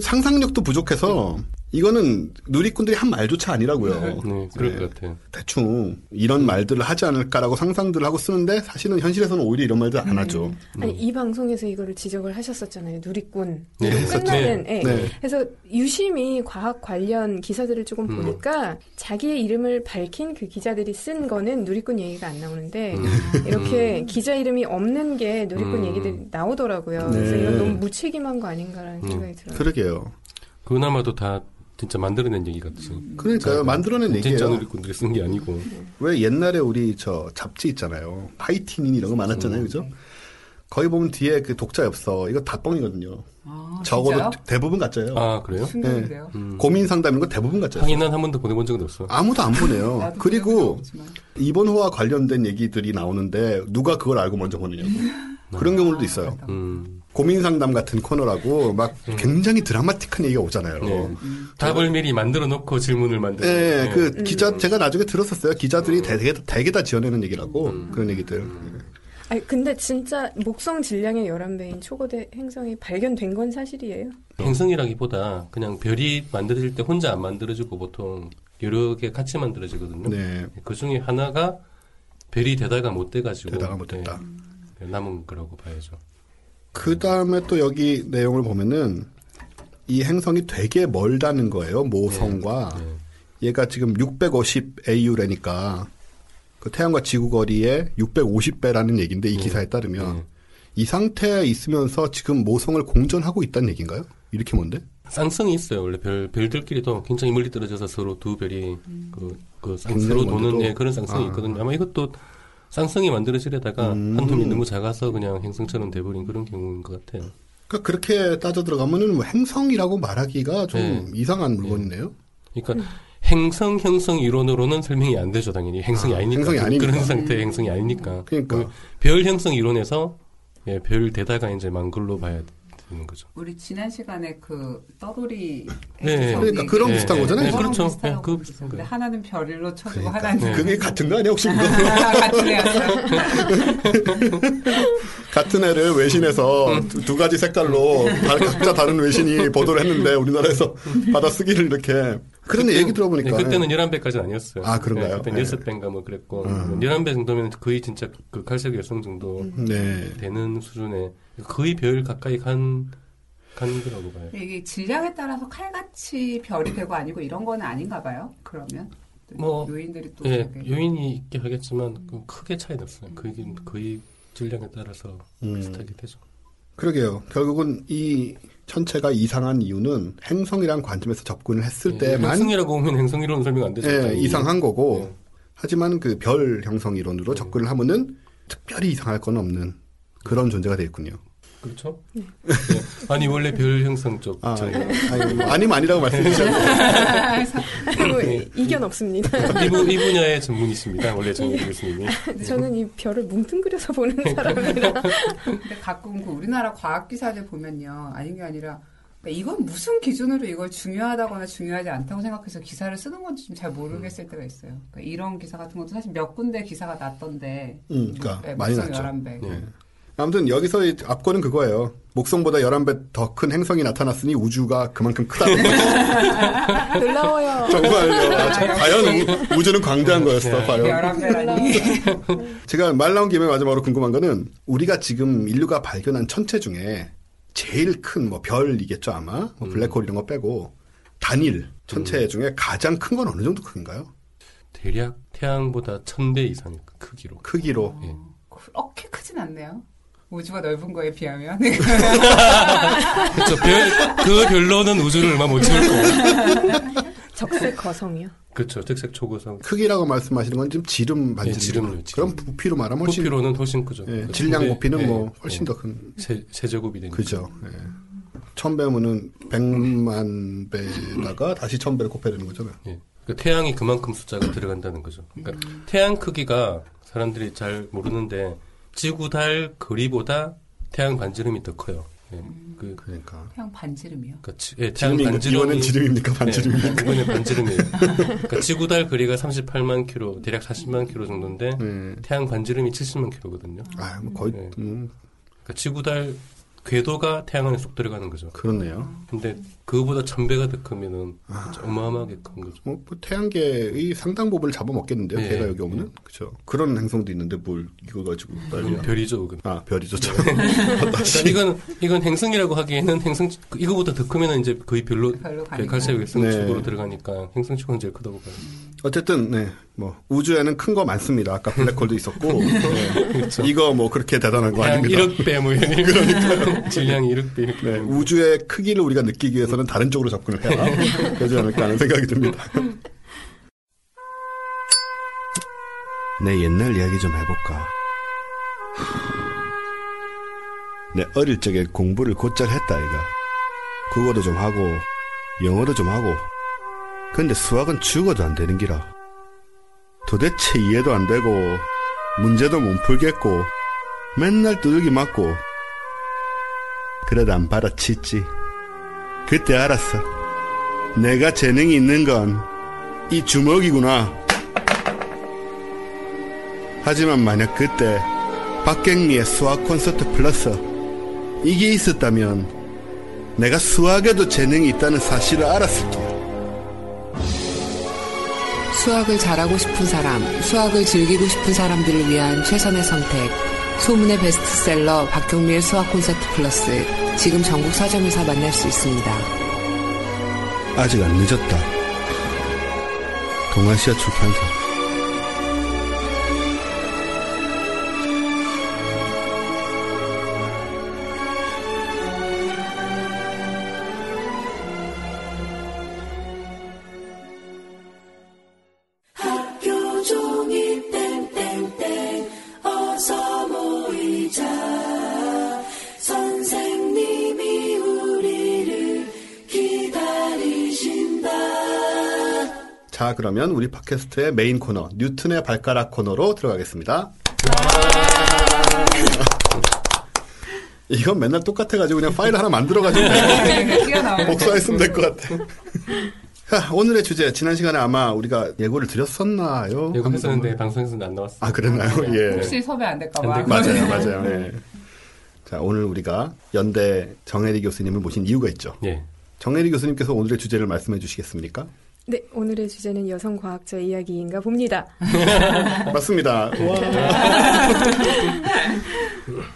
상상력도 부족해서 이거는 누리꾼들이 한 말조차 아니라고요. 네, 그럴 네. 것 같아요. 대충 이런 말들을 하지 않을까라고 상상들을 하고 쓰는데 사실은 현실에서는 오히려 이런 말들 안 하죠. 아니 이 방송에서 이거를 지적을 하셨었잖아요. 누리꾼. 네, 끝나는. 네. 예. 네. 그래서 유심히 과학 관련 기사들을 조금 음. 보니까 자기의 이름을 밝힌 그 기자들이 쓴 거는 누리꾼 얘기가 안 나오는데 음. 이렇게 기자 이름이 없는 게 누리꾼 음. 얘기들이 나오더라고요. 네. 그래서 이건 너무 무책임한 거 아닌가라는 음. 생각이 들어요. 그러게요. 그나마도 다 진짜 만들어낸 얘기 같지. 그러니까요. 만들어낸 진짜 얘기예요. 누리꾼들이 쓴 게 아니고. 왜 옛날에 우리 저 잡지 있잖아요. 파이틴인 이런 거 많았잖아요. 그죠? 네. 거기 보면 뒤에 그 독자 엽서 이거 다 뻥이거든요. 아, 적어도 진짜요? 대부분 가짜예요. 아 그래요? 충격인데요. 음. 고민 상담인 거 대부분 가짜예요. 난한 번도 보내본 적은 없어. 아무도 안 보내요. 그리고 없지만. 이번 호와 관련된 얘기들이 나오는데 누가 그걸 알고 먼저 보내냐고. 그런 경우도 있어요. 음. 고민 상담 같은 코너라고 막 굉장히 드라마틱한 얘기가 오잖아요. 네. 답을 미리 만들어 놓고 질문을 만들고. 네, 네. 그 기자 제가 나중에 들었었어요. 기자들이 대개, 대개 다 지어내는 얘기라고 그런 얘기들. 아니 근데 진짜 목성 질량의 11배인 초거대 행성이 발견된 건 사실이에요. 행성이라기보다 그냥 별이 만들어질 때 혼자 안 만들어지고 보통 여러 개 같이 만들어지거든요. 네, 그 중에 하나가 별이 되다가 못 돼가지고 되다가 못 됐다. 네, 남은 거라고 봐야죠. 그 다음에 또 여기 내용을 보면은 이 행성이 되게 멀다는 거예요. 모성과 네. 얘가 지금 650 AU래니까 그 태양과 지구 거리의 650배라는 얘기인데 이 기사에 따르면 네. 이 상태에 있으면서 지금 모성을 공전하고 있다는 얘기인가요? 이렇게 뭔데? 쌍성이 있어요. 원래 별 별들끼리도 굉장히 멀리 떨어져서 서로 두 별이 그, 그 쌍, 서로 도는? 예, 그런 쌍성이 아. 있거든요. 아마 이것도 쌍성이 만들어지려다가 음. 한 놈이 너무 작아서 그냥 행성처럼 돼버린 그런 경우인 것 같아요. 그러니까 그렇게 따져 들어가면은 뭐 행성이라고 말하기가 좀 네. 이상한 물건이네요. 그러니까 행성 형성 이론으로는 설명이 안 되죠 당연히 행성이 아, 아, 니니까 행성이 아니니까. 그런 상태의 행성이 아니니까 그러니까. 그별 형성 이론에서 예, 별 되다가 이제 만 걸로 봐야 되는 거죠. 우리 지난 시간에 그 떠돌이 네. 그러니까 그런 네, 비슷한 네, 거잖아요. 네. 그렇죠. 비슷하다고 네, 그랬어요. 비슷한 근데 거예요. 하나는 별로 쳐주고 그러니까. 하나는 그게 같은 거 아니야 혹시 이거? 같은 애였어요. 같은 애를 외신에서 두, 두 가지 색깔로 다- 각자 다른 외신이 보도를 했는데 우리나라에서 받아 쓰기를 이렇게 그런데 얘기 들어보니까 네, 그때는 11배까지는 아니었어요. 아, 그런가요? 네, 그때는 네. 6배인가 뭐 그랬고 음. 11배 정도면 거의 진짜 그 갈색 열성 정도 네. 되는 수준의 거의 별 가까이 간, 간 거라고 봐요. 이게 질량에 따라서 칼같이 별이 되고 아니고 이런 거는 아닌가 봐요. 그러면 또 뭐, 요인들이 또 예, 요인이 있긴 하겠지만 그 크게 차이 났어요. 거의, 거의 질량에 따라서 음. 비슷하게 되죠. 그러게요. 결국은 이 천체가 이상한 이유는 행성이란 관점에서 접근을 했을 예, 때만 행성이라고 보면 행성이로는 설명 안 되죠. 예. 이상한 거고 예. 하지만 그 별 형성 이론으로 네. 접근을 하면은 특별히 이상할 건 없는 그런 존재가 되겠군요. 그렇죠? 예. 아니 원래 별 형성 쪽 아, 저- 예. 아니, 뭐 아니 면 아니라고 뭐 네. 이견 없습니다. 이, 분, 이 분야의 전문이십니다. 원래 정희 교수님이. 저는 이 별을 뭉뚱그려서 보는 사람이라 근데 가끔 그 우리나라 과학 기사들 보면요 아닌 게 아니라 그러니까 이건 무슨 기준으로 이걸 중요하다거나 중요하지 않다고 생각해서 기사를 쓰는 건지 좀 잘 모르겠을 때가 있어요. 그러니까 이런 기사 같은 것도 사실 몇 군데 기사가 났던데. 음, 그러니까 네, 많이 났죠. 11배. 네. 아무튼 여기서 이 앞거는 그거예요. 목성보다 11배 더 큰 행성이 나타났으니 우주가 그만큼 크다는 거죠. 놀라워요. 정말요. 아, 참, 과연 우 주는 광대한 거였어, 네. 과연. 11배라니. 제가 말 나온 김에 마지막으로 궁금한 거는 우리가 지금 인류가 발견한 천체 중에 제일 큰 뭐 별이겠죠 아마 뭐 블랙홀 이런 거 빼고 단일 천체 중에 가장 큰 건 어느 정도 크기인가요? 대략 태양보다 천배 이상의 크기로. 크기로 예. 그렇게 크진 않네요. 우주가 넓은 거에 비하면. 그렇죠. 별, 그 별로는 우주를 얼마 못 채울 거예요. 적색 거성이요. 그렇죠. 특색 초고성. 크기라고 말씀하시는 건 지금 지름 반지름. 예, 지름. 그럼 부피로 말하면 훨씬 부피로는 훨씬 크죠. 예, 그 질량 두 배, 부피는 예, 뭐 훨씬 예, 더 큰. 세, 세제곱이 되니까. 그죠. 예. 천 배면은 백만 배다가 다시 천 배를 곱해야 되는 거잖아요. 예. 그러니까 태양이 그만큼 숫자가 들어간다는 거죠. 그러니까 태양 크기가 사람들이 잘 모르는데 지구 달 거리보다 태양 반지름이 더 커요. 예. 그, 그러니까. 그냥 반지름이요. 그러니까 지, 예, 태양 지름이 반지름이 이거는 지름입니까 반지름입니까? 네, 이번에 반지름이에요. 그러니까 지구 달 거리가 38만 킬로, 대략 40만 킬로 정도인데 네. 태양 반지름이 70만 킬로거든요. 아, 뭐 거의 네. 음, 그러니까 지구 달 궤도가 태양 안에 쏙 들어가는 거죠. 그렇네요. 근데 그거보다 천 배가 더 크면은 아. 어마어마하게 큰 거죠. 뭐, 뭐 태양계의 상당 부분을 잡아먹겠는데요. 예, 걔가 여기 오면은 그렇죠. 그런 행성도 있는데 뭘 이걸 가지고 난리야. 별이죠, 그건. 아 별이죠. 참. 그러니까 이건 이건 행성이라고 하기에는 행성 이거보다 더 크면은 이제 거의 별로. 백할색 행성축으로 네. 들어가니까 행성 축은 제일 크다고 봐요. 어쨌든 네, 뭐 우주에는 큰 거 많습니다. 아까 블랙홀도 있었고 네. 이거 뭐 그렇게 대단한 거 아닙니다. 1억 배 뭐 이런 그러니까 질량이 1억 배 이렇게. 네, 우주의 크기를 우리가 느끼기 위해서는 다른 쪽으로 접근을 해야 되지 않을까 하는 생각이 듭니다. 내 옛날 이야기 좀 해볼까. 내 어릴 적에 공부를 곧잘 했다, 이가. 국어도 좀 하고, 영어도 좀 하고. 근데 수학은 죽어도 안 되는 기라. 도대체 이해도 안 되고, 문제도 못 풀겠고, 맨날 두들기 맞고, 그래도 안 받아치지. 그때 알았어. 내가 재능이 있는 건 이 주먹이구나. 하지만 만약 그때 박경리의 수학 콘서트 플러스 이게 있었다면 내가 수학에도 재능이 있다는 사실을 알았을 거야. 수학을 잘하고 싶은 사람, 수학을 즐기고 싶은 사람들을 위한 최선의 선택. 소문의 베스트셀러 박경미의 수학 콘서트 플러스. 지금 전국 서점에서 만날 수 있습니다. 아직 안 늦었다. 동아시아 출판사. 그러면 우리 팟캐스트의 메인 코너, 뉴튼의 발가락 코너로 들어가겠습니다. 이건 맨날 똑같아가지고 그냥 파일 하나 만들어가지고. 복사했으면 될 것 같아. 자, 오늘의 주제, 지난 시간에 아마 우리가 예고를 드렸었나요? 이거 했었는데 방송에서는 안 나왔어요. 아, 그랬나요? 예. 혹시 섭외 안 될까봐. 안 맞아요, 맞아요. 예. 자, 오늘 우리가 연대 정혜리 교수님을 모신 이유가 있죠. 예. 정혜리 교수님께서 오늘의 주제를 말씀해 주시겠습니까? 네, 오늘의 주제는 여성 과학자 이야기인가 봅니다. 맞습니다. 와.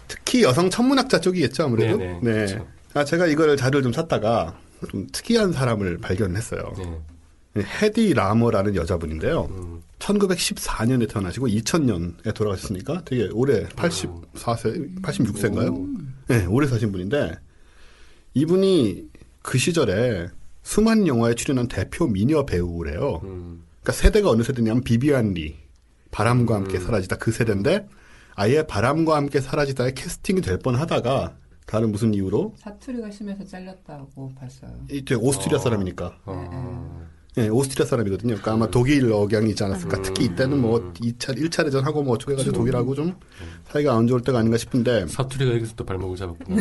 특히 여성 천문학자 쪽이겠죠, 아무래도. 네네, 네. 그렇죠. 아, 제가 이걸 자료를 좀 찾다가 좀 특이한 사람을 발견했어요. 네. 헤디 라머라는 여자분인데요. 음. 1914년에 태어나시고 2000년에 돌아가셨으니까 되게 오래 84세, 86세인가요? 네, 오래 사신 분인데 이분이 그 시절에 수많은 영화에 출연한 대표 미녀 배우래요. 음. 그러니까 세대가 어느 세대냐면 비비안 리, 바람과 함께 음. 사라지다 그 세대인데 아예 바람과 함께 사라지다에 캐스팅이 될 뻔하다가 다른 무슨 이유로 사투리가 심해서 잘렸다고 봤어요. 이제 오스트리아 어. 사람이니까 어. 예, 오스트리아 사람이거든요. 그러니까 아마 독일 억양이 있지 않았을까. 음. 특히 이때는 뭐 2차, 1차 대전하고 뭐 어쩌고 해가지고 독일하고 좀 사이가 안 좋을 때가 아닌가 싶은데. 사투리가 여기서 또 발목을 잡았구나.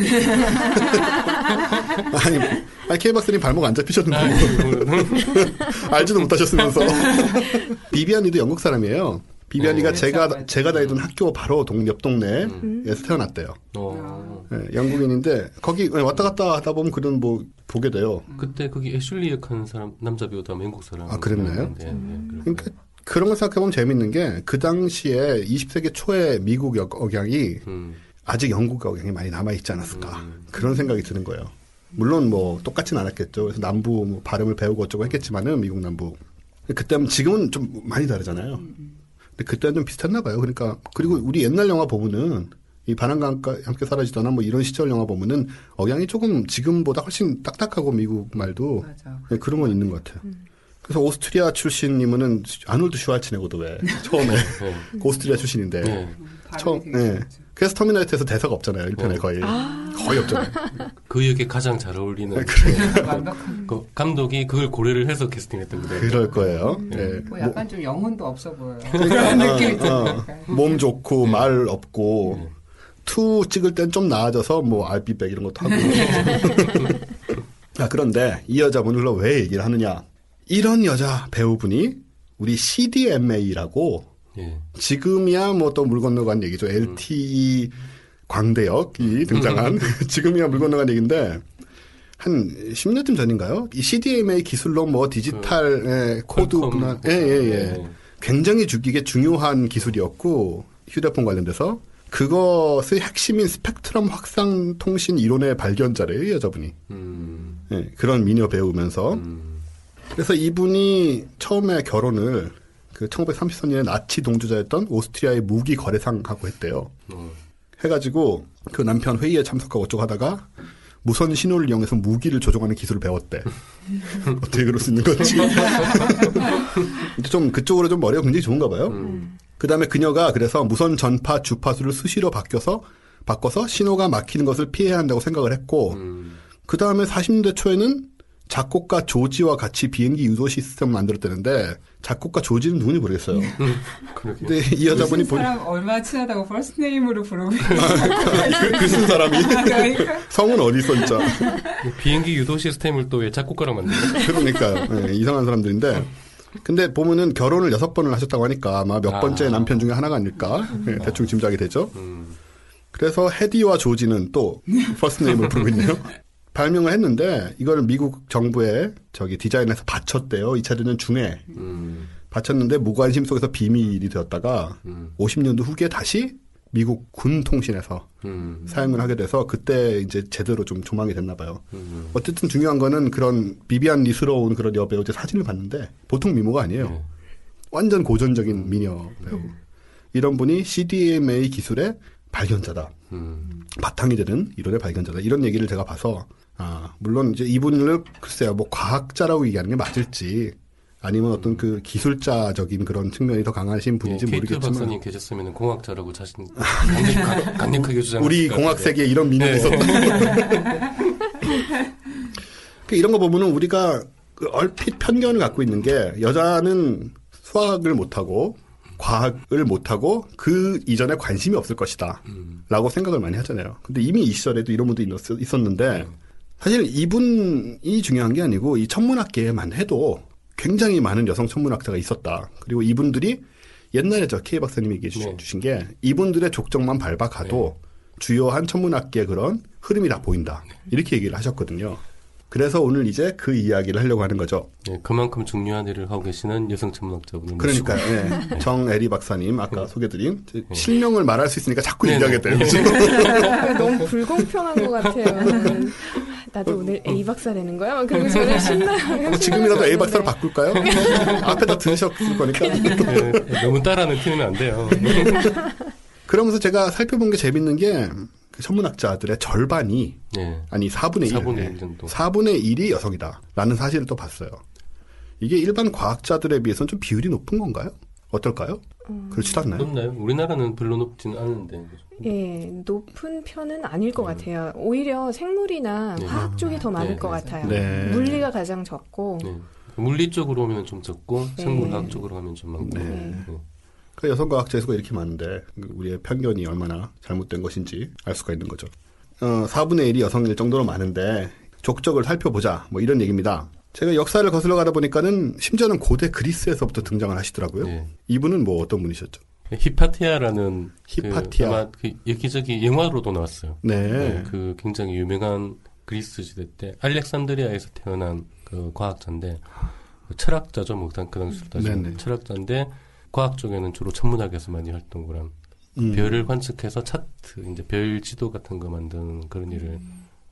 아니, 아니, 박사님 발목 안 잡히셨는데. 뭐. 알지도 못하셨으면서. 비비안이도 영국 사람이에요. 비비안이가 어. 제가, 그렇죠. 제가 다니던 학교 바로 동, 옆 동네에서 음. 태어났대요. 어. 예, 영국인인데, 거기 왔다 갔다 하다 보면 그런 뭐, 보게 돼요. 그때 거기 애슐리 역하는 사람 남자 배우도 아마 영국 사람. 아, 그랬나요? 네, 네, 그러니까 그런 걸 생각해 보면 재밌는 게, 그 당시에 20세기 초에 미국 역- 억양이 음. 아직 영국 억양이 많이 남아 있지 않았을까. 음. 그런 생각이 드는 거예요. 물론 뭐 똑같진 않았겠죠. 그래서 남부 뭐 발음을 배우고 어쩌고 했겠지만은 미국 남부. 그때는 지금은 좀 많이 다르잖아요. 근데 그때는 좀 비슷했나 봐요. 그러니까 그리고 우리 옛날 영화 보면은 이 바람과 함께- 함께 사라지거나 뭐 이런 시절 영화 보면은 억양이 조금 지금보다 훨씬 딱딱하고 미국 말도 맞아. 네, 그런 건 있는 것 같아요. 그래서 오스트리아 출신이면은 아놀드 슈왈츠네거도 왜 처음에 네. 그 오스트리아 출신인데 네. 처음 예. 좋죠. 그래서 터미네이터에서 대사가 없잖아요. 1편에 네. 거의 거의 없잖아요. 그 역에 가장 잘 어울리는 완벽한. 그 감독이 그걸 고려를 해서 캐스팅했던 거예요. 그럴 거예요. 음. 예. 뭐 약간 좀 영혼도 없어 보여요. 그러니까, 그런 느낌 어, 있잖아요. 어, 몸 좋고 말 없고 네. two 찍을 땐 좀 나아져서 뭐 I'll be back 이런 것도 하고. 아 그런데 이 여자분을 왜 얘기를 하느냐? 이런 여자 배우분이 우리 CDMA라고 예. 지금이야 뭐 또 물 건너간 얘기죠. LTE 광대역이 등장한 지금이야 물 건너간 얘기인데 한 10년쯤 전인가요? 이 CDMA 기술로 뭐 디지털 예, 코드 퀄컴. 분할 예예예 네. 굉장히 주, 이게 중요한 기술이었고 휴대폰 관련돼서 그것의 핵심인 스펙트럼 확산 통신 이론의 발견자래요 이 여자분이 음. 예, 그런 미녀 배우면서 음. 그래서 이분이 처음에 결혼을 그 1933년에 나치 동주자였던 오스트리아의 무기 거래상하고 했대요. 어. 해가지고 그 남편 회의에 참석하고 어쩌고 하다가 무선 신호를 이용해서 무기를 조종하는 기술을 배웠대. 어떻게 그럴 수 있는 건지. 좀 그쪽으로 좀 머리가 굉장히 좋은가 봐요. 음. 그 다음에 그녀가 그래서 무선 전파 주파수를 수시로 바뀌어서 바꿔서 신호가 막히는 것을 피해야 한다고 생각을 했고 음. 그 다음에 40년대 초에는 작곡가 조지와 같이 비행기 유도 시스템을 만들었다는데 작곡가 조지는 누군지 모르겠어요. 그러게. 근데 이 여자분이 본 사람 얼마나 친하다고 first name으로 부르고 글쓴 사람이 그러니까 성은 어디 있어 진짜. 비행기 유도 시스템을 또 왜 작곡가로 만드는 그러니까요. 예, 이상한 사람들인데. 근데 보면은 결혼을 여섯 번을 하셨다고 하니까 아마 몇 아. 번째 남편 중에 하나가 아닐까 예, 대충 짐작이 되죠. 음. 그래서 헤디와 조지는 또 first name을 부르고 있네요. 발명을 했는데 이걸 미국 정부에 저기 디자인해서 바쳤대요. 이차대전 중에 음. 바쳤는데 무관심 속에서 비밀이 되었다가 음. 50년도 후기에 다시 미국 군 통신에서 음. 사용을 하게 돼서 그때 이제 제대로 좀 조명이 됐나 봐요. 음. 어쨌든 중요한 거는 그런 비비안 리스러운 그런 여배우의 사진을 봤는데 보통 미모가 아니에요. 네. 완전 고전적인 미녀 배우. 이런 분이 CDMA 기술의 발견자다. 음. 바탕이 되는 이론의 발견자다. 이런 얘기를 제가 봐서 아 물론 이제 이분을 글쎄요 뭐 과학자라고 얘기하는 게 맞을지 아니면 어떤 그 기술자적인 그런 측면이 더 강하신 예, 분인지 케이트 모르겠지만 박사님 계셨으면 공학자라고 자신 강력, 강- 강력하게 주장했을 우리 것 공학. 세계에 이런 미녀가 네. 있었다. 그 이런 거 보면은 우리가 그 얼핏 편견을 갖고 있는 게 여자는 수학을 못하고 과학을 못하고 그 이전에 관심이 없을 것이다. 음. 라고 생각을 많이 하잖아요. 근데 이미 이 시절에도 이런 분도 있었- 있었는데 사실 이분이 중요한 게 아니고 이 천문학계에만 해도 굉장히 많은 여성 천문학자가 있었다. 그리고 이분들이 옛날에 저 K 박사님이 얘기해 주신, 네. 주신 게 이분들의 족적만 밟아가도 주요한 천문학계 그런 흐름이 다 보인다. 이렇게 얘기를 하셨거든요. 그래서 오늘 이제 그 이야기를 하려고 하는 거죠. 예, 그만큼 중요한 일을 하고 계시는 여성 천문학자분을 그러니까 모시고 예. 정애리 박사님 아까 소개드린 실명을 말할 수 있으니까 자꾸 네, 얘기하게 돼요. 네. 너무 불공평한 것 같아요. 나도 오늘 A 박사라는 거야? 막 그리고 저는 신나. 뭐 지금이라도 A 박사로 바꿀까요? 앞에다 들으셨을 거니까. 예, 너무 따라하는 티는 안 돼요. 그러면서 제가 살펴본 게 재밌는 게, 그 천문학자들의 절반이, 예. 아니, 4분의 1. 4분의 네. 1 정도. 4분의 1이 여성이다. 라는 사실을 또 봤어요. 이게 일반 과학자들에 비해서는 좀 비율이 높은 건가요? 어떨까요? 그렇지도 않나요? 높나요? 우리나라는 별로 높지는 않은데. 예, 높은 편은 아닐 것 같아요. 오히려 생물이나 네. 화학 쪽이 더 많을 네, 것 맞아요. 같아요. 네. 물리가 가장 적고. 네. 물리 쪽으로 오면 좀 적고 네. 생물학 쪽으로 하면 좀 많고. 네. 네. 그 여성과학자 수가 이렇게 많은데, 우리의 편견이 얼마나 잘못된 것인지 알 수가 있는 거죠. 어, 4분의 1이 여성일 정도로 많은데, 족적을 살펴보자. 뭐 이런 얘기입니다. 제가 역사를 거슬러 가다 보니까는, 심지어는 고대 그리스에서부터 등장을 하시더라고요. 네. 이분은 뭐 어떤 분이셨죠? 히파티아라는 히파티아. 그 아마 그 여기저기 영화로도 나왔어요. 네. 네, 그 굉장히 유명한 그리스 시대 때 알렉산드리아에서 태어난 그 과학자인데 그 철학자죠, 뭐 그 당시로 따지면 네네. 철학자인데 과학 쪽에는 주로 천문학에서 많이 활동을 한 음. 별을 관측해서 차트, 이제 별 지도 같은 거 만드는 그런 일을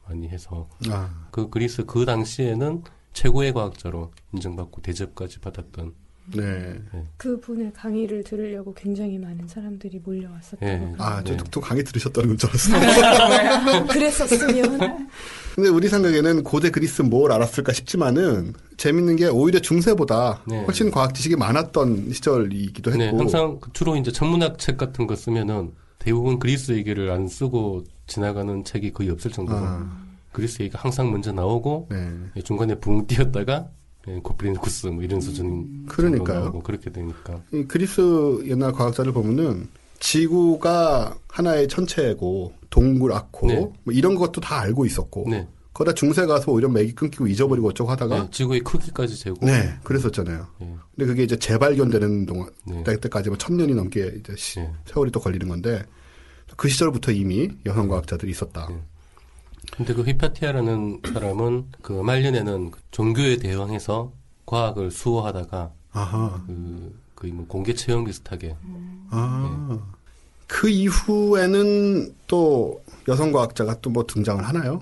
많이 해서 아, 그 그리스 그 당시에는 최고의 과학자로 인정받고 대접까지 받았던 네. 그 분의 강의를 들으려고 굉장히 많은 사람들이 몰려왔었다고. 예. 아, 네. 저도 또 강의 들으셨다는 건줄 알았어요. 그랬었으면 근데 우리 생각에는 고대 그리스 뭘 알았을까 싶지만은 재밌는 게 오히려 중세보다 네. 훨씬 과학 지식이 많았던 시절이기도 했고. 네, 항상 그 주로 이제 천문학 책 같은 거 쓰면은 대부분 그리스 얘기를 안 쓰고 지나가는 책이 거의 없을 정도로 아, 그리스 얘기가 항상 먼저 나오고 네. 예, 중간에 붕 띄었다가 예, 코프리니쿠스 뭐 이런 수준 그러니까요. 그렇게 되니까 이 그리스 옛날 과학자를 보면은 지구가 하나의 천체고 동그랗고 네. 뭐 이런 것도 다 알고 있었고 네, 거기다 중세 가서 오히려 맥이 끊기고 잊어버리고 어쩌고 하다가 네, 지구의 크기까지 재고 네, 그랬었잖아요. 예, 근데 그게 이제 재발견되는 동안 네. 때까지 뭐 천년이 넘게 이제 시- 네. 세월이 또 걸리는 건데 그 시절부터 이미 여성 과학자들이 있었다. 네. 근데 그 히파티아라는 사람은 그 말년에는 그 종교에 대항해서 과학을 수호하다가 아하. 그 거의 뭐 공개 체험 비슷하게 아. 그 이후에는 또 여성 과학자가 또 뭐 등장을 하나요?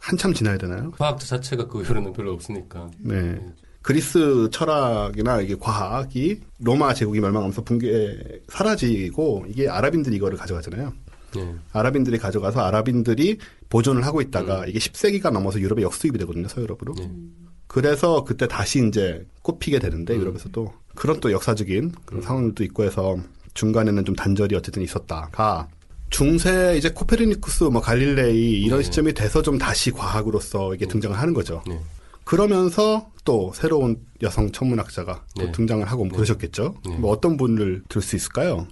한참 지나야 되나요? 과학자 자체가 그 이후로는 별로 없으니까 네. 그리스 철학이나 이게 과학이 로마 제국이 멸망하면서 붕괴 사라지고 이게 아랍인들이 이거를 가져가잖아요. 예, 아랍인들이 가져가서 아랍인들이 보존을 하고 있다가 이게 10세기가 넘어서 유럽에 역수입이 되거든요, 서유럽으로. 예. 그래서 그때 다시 이제 꼽히게 되는데 유럽에서도 그런 또 역사적인 그런 상황들도 있고 해서 중간에는 좀 단절이 어쨌든 있었다가 중세 이제 코페르니쿠스 뭐 갈릴레이 이런 네. 시점이 돼서 좀 다시 과학으로서 이게 등장을 하는 거죠. 네. 그러면서 또 새로운 여성 천문학자가 또 네. 등장을 하고 뭐 그러셨겠죠. 네. 뭐 어떤 분을 들 수 있을까요?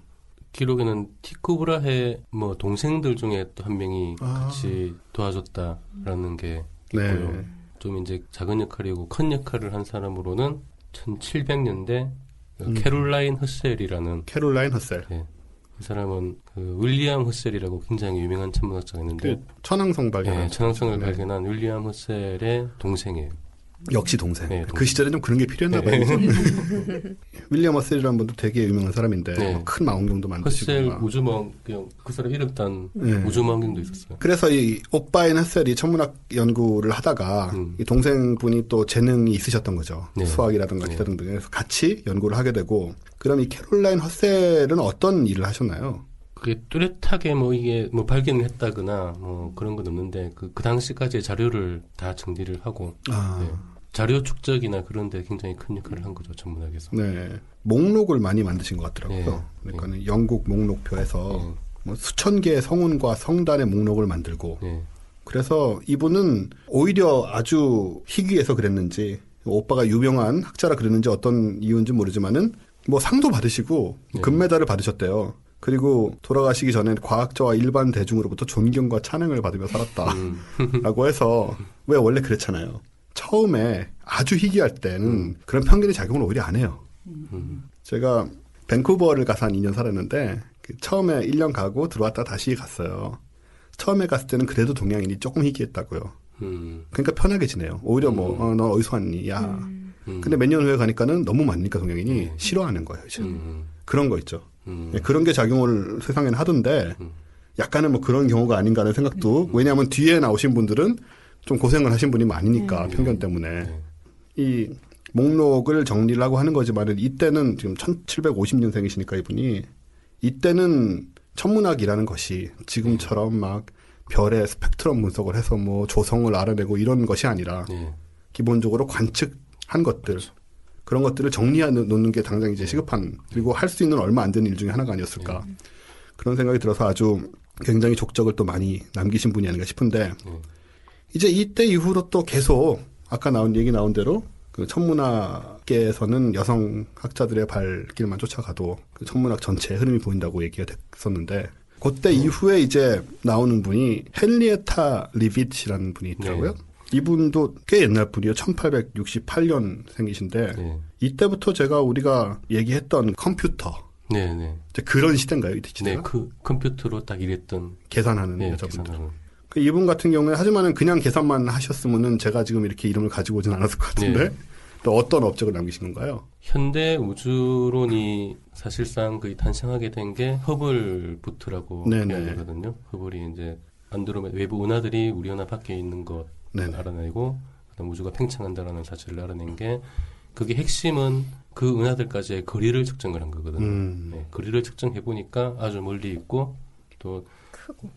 기록에는 티쿠브라의 뭐 동생들 중에 또 한 명이 아. 같이 도와줬다라는 게 네. 있고요. 좀 이제 작은 역할이고 큰 역할을 한 사람으로는 1700년대 음. 캐롤라인 허셀이라는 캐롤라인 허셀. 이 사람은 그 윌리엄 허셀이라고 굉장히 유명한 천문학자가 있는데 그 천왕성 발견한 예, 천왕성을 네. 발견한 윌리엄 허셀의 동생이에요. 역시 동생. 네, 그 동생. 시절에 좀 그런 게 필요했나 봐요. 윌리엄 허셀이라는 분도 되게 유명한 사람인데 네. 뭐큰 망원경도 만드시고 허셀 막. 우주망원경 그 사람 이름 딴 네. 우주망원경도 있었어요. 그래서 이 오빠인 허셀이 천문학 연구를 하다가 음. 이 동생분이 또 재능이 있으셨던 거죠. 네. 수학이라든가 네. 기타 등등에서 같이 연구를 하게 되고 그럼 이 캐롤라인 허셀은 어떤 일을 하셨나요? 그게 뚜렷하게 뭐 이게 뭐 발견을 했다거나 뭐 그런 건 없는데 그, 그 당시까지의 자료를 다 정리를 하고 아, 네. 자료 축적이나 그런 데 굉장히 큰 역할을 한 거죠 천문학에서. 네. 목록을 많이 만드신 것 같더라고요. 네. 그러니까는 영국 목록표에서 네. 뭐 수천 개의 성운과 성단의 목록을 만들고 네. 그래서 이분은 오히려 아주 희귀해서 그랬는지 오빠가 유명한 학자라 그랬는지 어떤 이유인지 모르지만은 뭐 상도 받으시고 네. 금메달을 받으셨대요. 그리고 돌아가시기 전에 과학자와 일반 대중으로부터 존경과 찬양을 받으며 살았다라고 음. 해서 왜 원래 그랬잖아요. 처음에 아주 희귀할 때는 음. 그런 편견의 작용을 오히려 안 해요. 음. 제가 밴쿠버를 가서 한 2년 살았는데 그 처음에 1년 가고 들어왔다 다시 갔어요. 처음에 갔을 때는 그래도 동양인이 조금 희귀했다고요. 음. 그러니까 편하게 지내요. 오히려 뭐, 어, 너 어디서 왔니? 야. 음. 근데 몇 년 후에 가니까는 너무 많으니까 동양인이 음. 싫어하는 거예요, 이제. 음. 그런 거 있죠. 음. 예, 그런 게 작용을 세상에는 하던데, 음. 약간은 뭐 그런 경우가 아닌가 하는 생각도, 왜냐하면 뒤에 나오신 분들은 좀 고생을 하신 분이 많으니까, 편견 때문에. 네. 이 목록을 정리를 하고 하는 거지만은, 이때는 지금 1750년생이시니까 이분이, 이때는 천문학이라는 것이 지금처럼 막 별의 스펙트럼 분석을 해서 뭐 조성을 알아내고 이런 것이 아니라, 네. 기본적으로 관측한 것들 그런 것들을 정리해 놓는 게 당장 이제 시급한 그리고 할 수 있는 얼마 안 되는 일 중에 하나가 아니었을까 그런 생각이 들어서 아주 굉장히 족적을 또 많이 남기신 분이 아닌가 싶은데 네. 이제 이때 이후로 또 계속 아까 나온 얘기 나온 대로 그 천문학계에서는 여성 학자들의 발길만 쫓아가도 그 천문학 전체의 흐름이 보인다고 얘기가 됐었는데 그때 이후에 이제 나오는 분이 헨리에타 리빗이라는 분이 있더라고요. 네. 이분도 꽤 옛날 분이에요. 1868년 생이신데 네. 이때부터 제가 우리가 얘기했던 컴퓨터 네. 네. 그런 시대인가요? 이때 네. 시대가? 그 컴퓨터로 딱 일했던 계산하는 네, 여자분들. 계산하는. 그 이분 같은 경우에 하지만은 그냥 계산만 하셨으면은 제가 지금 이렇게 이름을 가지고 오진 않았을 것 같은데 네. 또 어떤 업적을 남기신 건가요? 현대 우주론이 사실상 거의 탄생하게 된 게 허블 부트라고. 이야기하거든요. 허블이 이제 안드로메 외부 은하들이 우리 은하 밖에 있는 것 네네. 알아내고 그다음 우주가 팽창한다라는 사실을 알아낸 게 그게 핵심은 그 은하들까지의 거리를 측정을 한 거거든요. 음. 네, 거리를 측정해 보니까 아주 멀리 있고 또 크고.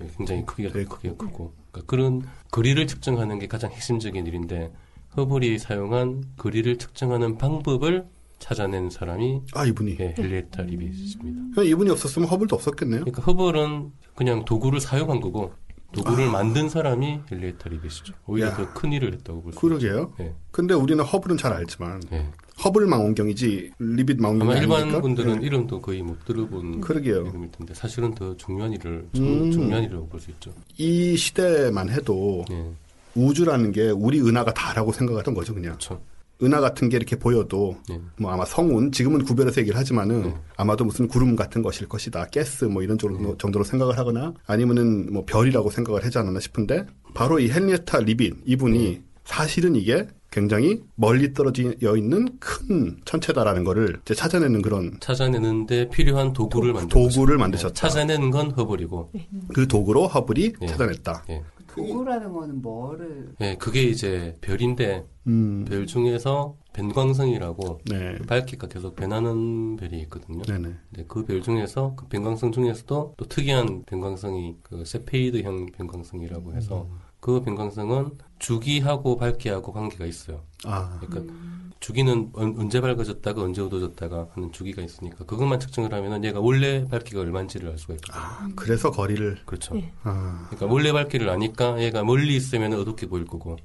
네, 굉장히 크기가 되게 크기가 크고 그러니까 그런 거리를 측정하는 게 가장 핵심적인 일인데 허블이 사용한 거리를 측정하는 방법을 찾아낸 사람이 아 이분이. 예, 헨리에타. 그냥 이분이 없었으면 허블도 없었겠네요. 그러니까 허블은 그냥 도구를 사용한 거고 도구를 만든 사람이 헨리에타 리빗이죠. 오히려 야. 더큰 일을 했다고 볼 수 있죠. 그러게요. 예, 근데 우리는 허블은 잘 알지만 예. 허블 망원경이지 리빗 망원경이 아마 일반 아니니까. 분들은 네. 이름도 거의 못 들어본 그러게요. 이름일 텐데 사실은 더 중요한 일을 음. 중요한 일이라고 볼 수 있죠. 이 시대만 해도 예, 우주라는 게 우리 은하가 다라고 생각했던 거죠, 그냥. 그렇죠. 은하 같은 게 이렇게 보여도 예. 뭐 아마 성운 지금은 구별해서 얘기를 하지만은 네. 아마도 무슨 구름 같은 것일 것이다 가스 뭐 이런 정도, 정도로 생각을 하거나 아니면은 뭐 별이라고 생각을 하지 않았나 싶은데 바로 이 헨리에타 리빈 이분이 사실은 이게 굉장히 멀리 떨어져 있는 큰 천체다라는 거를 이제 찾아내는 그런 찾아내는데 필요한 도구를 만든 도구를 거죠. 만드셨다. 예, 찾아내는 건 허블이고 그 도구로 허블이 예. 찾아냈다. 예. 도구라는 거는 뭐를 예, 그게 이제 별인데 음, 별 중에서 변광성이라고 네, 밝기가 계속 변하는 별이 있거든요. 네네. 근데 그별 중에서 그 변광성 중에서도 또 특이한 변광성이 그 세페이드형 변광성이라고 해서 그 변광성은 주기하고 밝기하고 관계가 있어요. 아, 그러니까 주기는 언- 언제 밝아졌다가 언제 어두워졌다가 하는 주기가 있으니까 그것만 측정을 하면은 얘가 원래 밝기가 얼마인지를 알 수가 있거든요. 아, 그래서 거리를 그렇죠. 예. 아, 그러니까 원래 밝기를 아니까 얘가 멀리 있으면 어둡게 보일 거고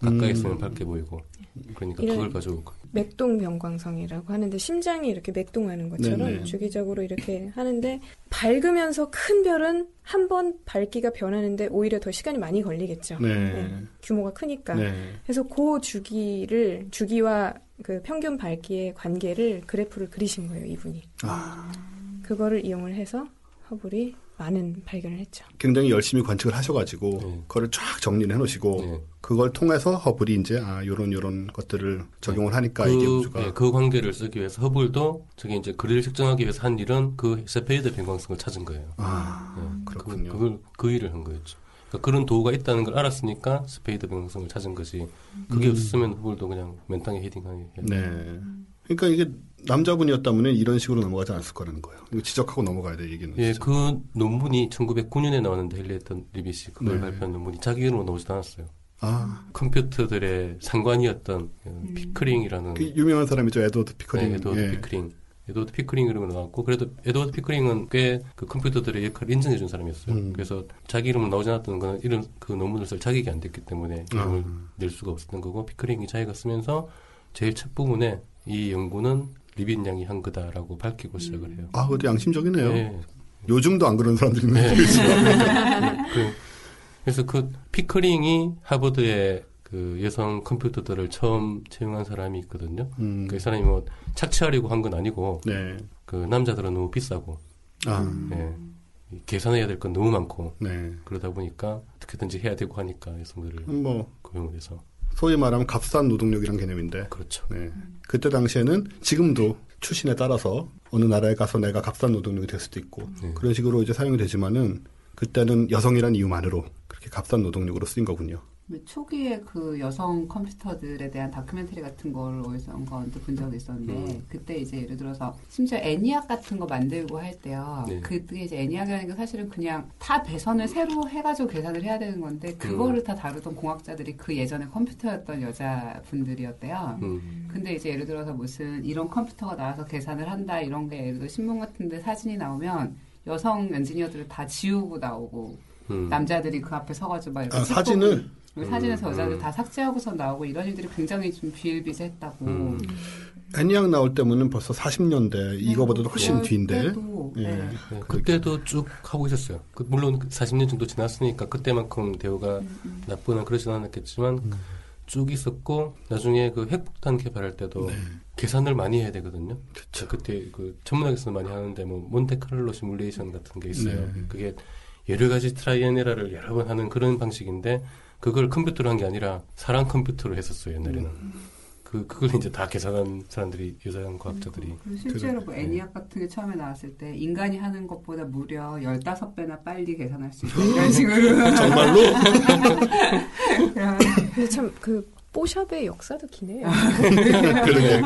가까이 음. 있으면 밝게 보이고 그러니까 그걸 가져올 거예요. 맥동 변광성이라고 하는데 심장이 이렇게 맥동하는 것처럼 네네. 주기적으로 이렇게 하는데 밝으면서 큰 별은 한 번 밝기가 변하는데 오히려 더 시간이 많이 걸리겠죠. 네, 네. 규모가 크니까. 네, 그래서 그 주기를 주기와 그 평균 밝기의 관계를 그래프를 그리신 거예요, 이분이. 아, 그거를 이용을 해서 허블이 많은 발견을 했죠. 굉장히 열심히 관측을 하셔가지고 네. 그거를 쫙 정리를 해놓으시고 네. 그걸 통해서 허블이 이제 아 요런 요런 것들을 적용을 하니까 이게 그, 우주가 예, 그 관계를 쓰기 위해서 허블도 저기 이제 거리를 측정하기 위해서 한 일은 그 세페이드 변광성을 찾은 거예요. 아 예, 그렇군요. 그, 그걸 그 일을 한 거였죠. 그러니까 그런 도구가 있다는 걸 알았으니까 세페이드 변광성을 찾은 거지. 그게 음. 없으면 허블도 그냥 맨땅에 헤딩하게. 네. 그러니까 이게 남자분이었다면 이런 식으로 넘어가지 않았을 거라는 거예요. 이거 지적하고 넘어가야 돼 얘기는. 예, 진짜. 그 논문이 1909년에 나왔는데 헨리에타 리빗이 그걸 네. 발표한 논문이 자기 이름으로 나오지도 않았어요. 아, 컴퓨터들의 상관이었던 어, 피커링이라는 그 유명한 사람이죠 에드워드 피커링. 네, 에드워드 예. 피커링. 에드워드 피커링 이름으로 나왔고 그래도 에드워드 피커링은 꽤 그 컴퓨터들의 역할을 인정해 준 사람이었어요. 음. 그래서 자기 이름으로 나오지 않았던 거는 이름 그 논문을 쓸 자격이 안 됐기 때문에 이름을 아. 낼 수가 없었던 거고 피커링이 자기가 쓰면서 제일 첫 부분에 이 연구는 리빗 양이 한 거다라고 밝히고 시작을 해요. 아, 그것도 양심적이네요. 네. 요즘도 안 그런 사람들이 있는데. 네. 그, 래서 그 피크링이 하버드의 그 여성 컴퓨터들을 처음 채용한 사람이 있거든요. 음, 그 사람이 뭐 착취하려고 한 건 아니고 네. 그 남자들은 너무 비싸고 아, 예, 이 계산해야 될 건 너무 많고 네. 그러다 보니까 어떻게든지 해야 되고 하니까 여성들을 뭐 고용을 해서 소위 말하면 값싼 노동력이란 개념인데. 그렇죠. 네. 그때 당시에는 지금도 출신에 따라서 어느 나라에 가서 내가 값싼 노동력이 될 수도 있고 네. 그런 식으로 이제 사용이 되지만은 그때는 여성이란 이유만으로 그렇게 값싼 노동력으로 쓰인 거군요. 초기에 그 여성 컴퓨터들에 대한 다큐멘터리 같은 걸 어디선가 언뜻 본 적이 있었는데 음. 그때 이제 예를 들어서 심지어 애니악 같은 거 만들고 할 때요. 네. 그게 이제 애니악이라는 게 사실은 그냥 타 배선을 새로 해가지고 계산을 해야 되는 건데 음. 그거를 다 다루던 공학자들이 그 예전에 컴퓨터였던 여자분들이었대요. 음, 근데 이제 예를 들어서 무슨 이런 컴퓨터가 나와서 계산을 한다 이런 게 예를 들어 신문 같은데 사진이 나오면 여성 엔지니어들을 다 지우고 나오고 음. 남자들이 그 앞에 서가지고 막 이렇게 아, 사진을 그리고 사진에서 음, 여자들 음. 다 삭제하고서 나오고 이런 일들이 굉장히 좀 비일비재했다고. 음. 애니악 나올 때면은 벌써 40년대 이거보다도 훨씬 뒤인데. 그때도, 예. 네. 네, 그때도 쭉 하고 있었어요. 그 물론 40년 정도 지났으니까 그때만큼 대우가 음, 나쁘거나 그러진 않았겠지만 쭉 있었고 나중에 그 핵폭탄 개발할 때도 네. 계산을 많이 해야 되거든요. 그쵸. 그때 그 천문학에서 많이 하는데 뭐 몬테카를로 시뮬레이션 같은 게 있어요. 네. 그게 여러 가지 trial and error를 여러 번 하는 그런 방식인데 그걸 컴퓨터로 한 게 아니라 사람 컴퓨터로 했었어요 옛날에는. 음. 그 그걸 이제 다 계산한 사람들이 여자형 과학자들이 그리고 실제로 네. 뭐 애니악 같은 게 처음에 나왔을 때 인간이 하는 것보다 무려 15 배나 빨리 계산할 수 있다. 이런 식으로. 정말로 그런 근데 참그 뽀샵의 역사도 기네요. 그러게.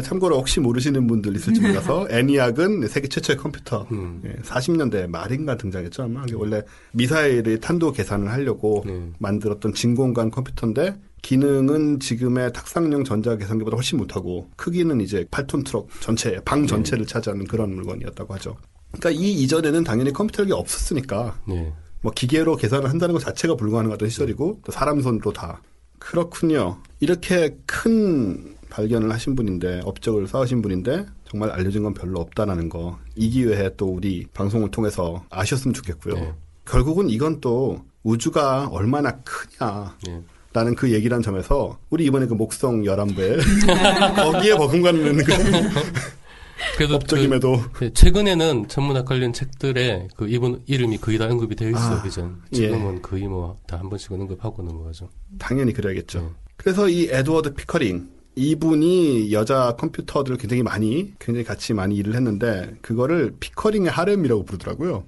참고로 혹시 모르시는 분들 있을지 몰라서 애니악은 세계 최초의 컴퓨터. 음. 예, 40년대 말인가 등장했죠. 아마 이게 원래 미사일의 탄도 계산을 하려고 네. 만들었던 진공관 컴퓨터인데 기능은 지금의 탁상용 전자 계산기보다 훨씬 못하고 크기는 이제 8톤 트럭 전체 방 전체를 차지하는 그런 물건이었다고 하죠. 그러니까 이 이전에는 당연히 컴퓨터가 없었으니까 네. 뭐 기계로 계산을 한다는 것 자체가 불가능하던 시절이고 또 사람 손으로 다 그렇군요. 이렇게 큰 발견을 하신 분인데 업적을 쌓으신 분인데 정말 알려진 건 별로 없다라는 거 이 기회에 또 우리 방송을 통해서 아셨으면 좋겠고요. 네. 결국은 이건 또 우주가 얼마나 크냐. 네. 라는 그 얘기란 점에서 우리 이번에 그 목성 11부에 거기에 버금가는 그 그래도 업적임에도 그, 네, 최근에는 천문학 관련 책들에 그 이분 이름이 거의 다 언급이 되어 있어요. 아, 그전 예. 지금은 거의 뭐 다 한 번씩 언급하고 넘어가죠. 당연히 그래야겠죠. 네. 그래서 이 에드워드 피커링 이분이 여자 컴퓨터들을 굉장히 많이 굉장히 같이 많이 일을 했는데 그거를 피커링의 하렘이라고 부르더라고요.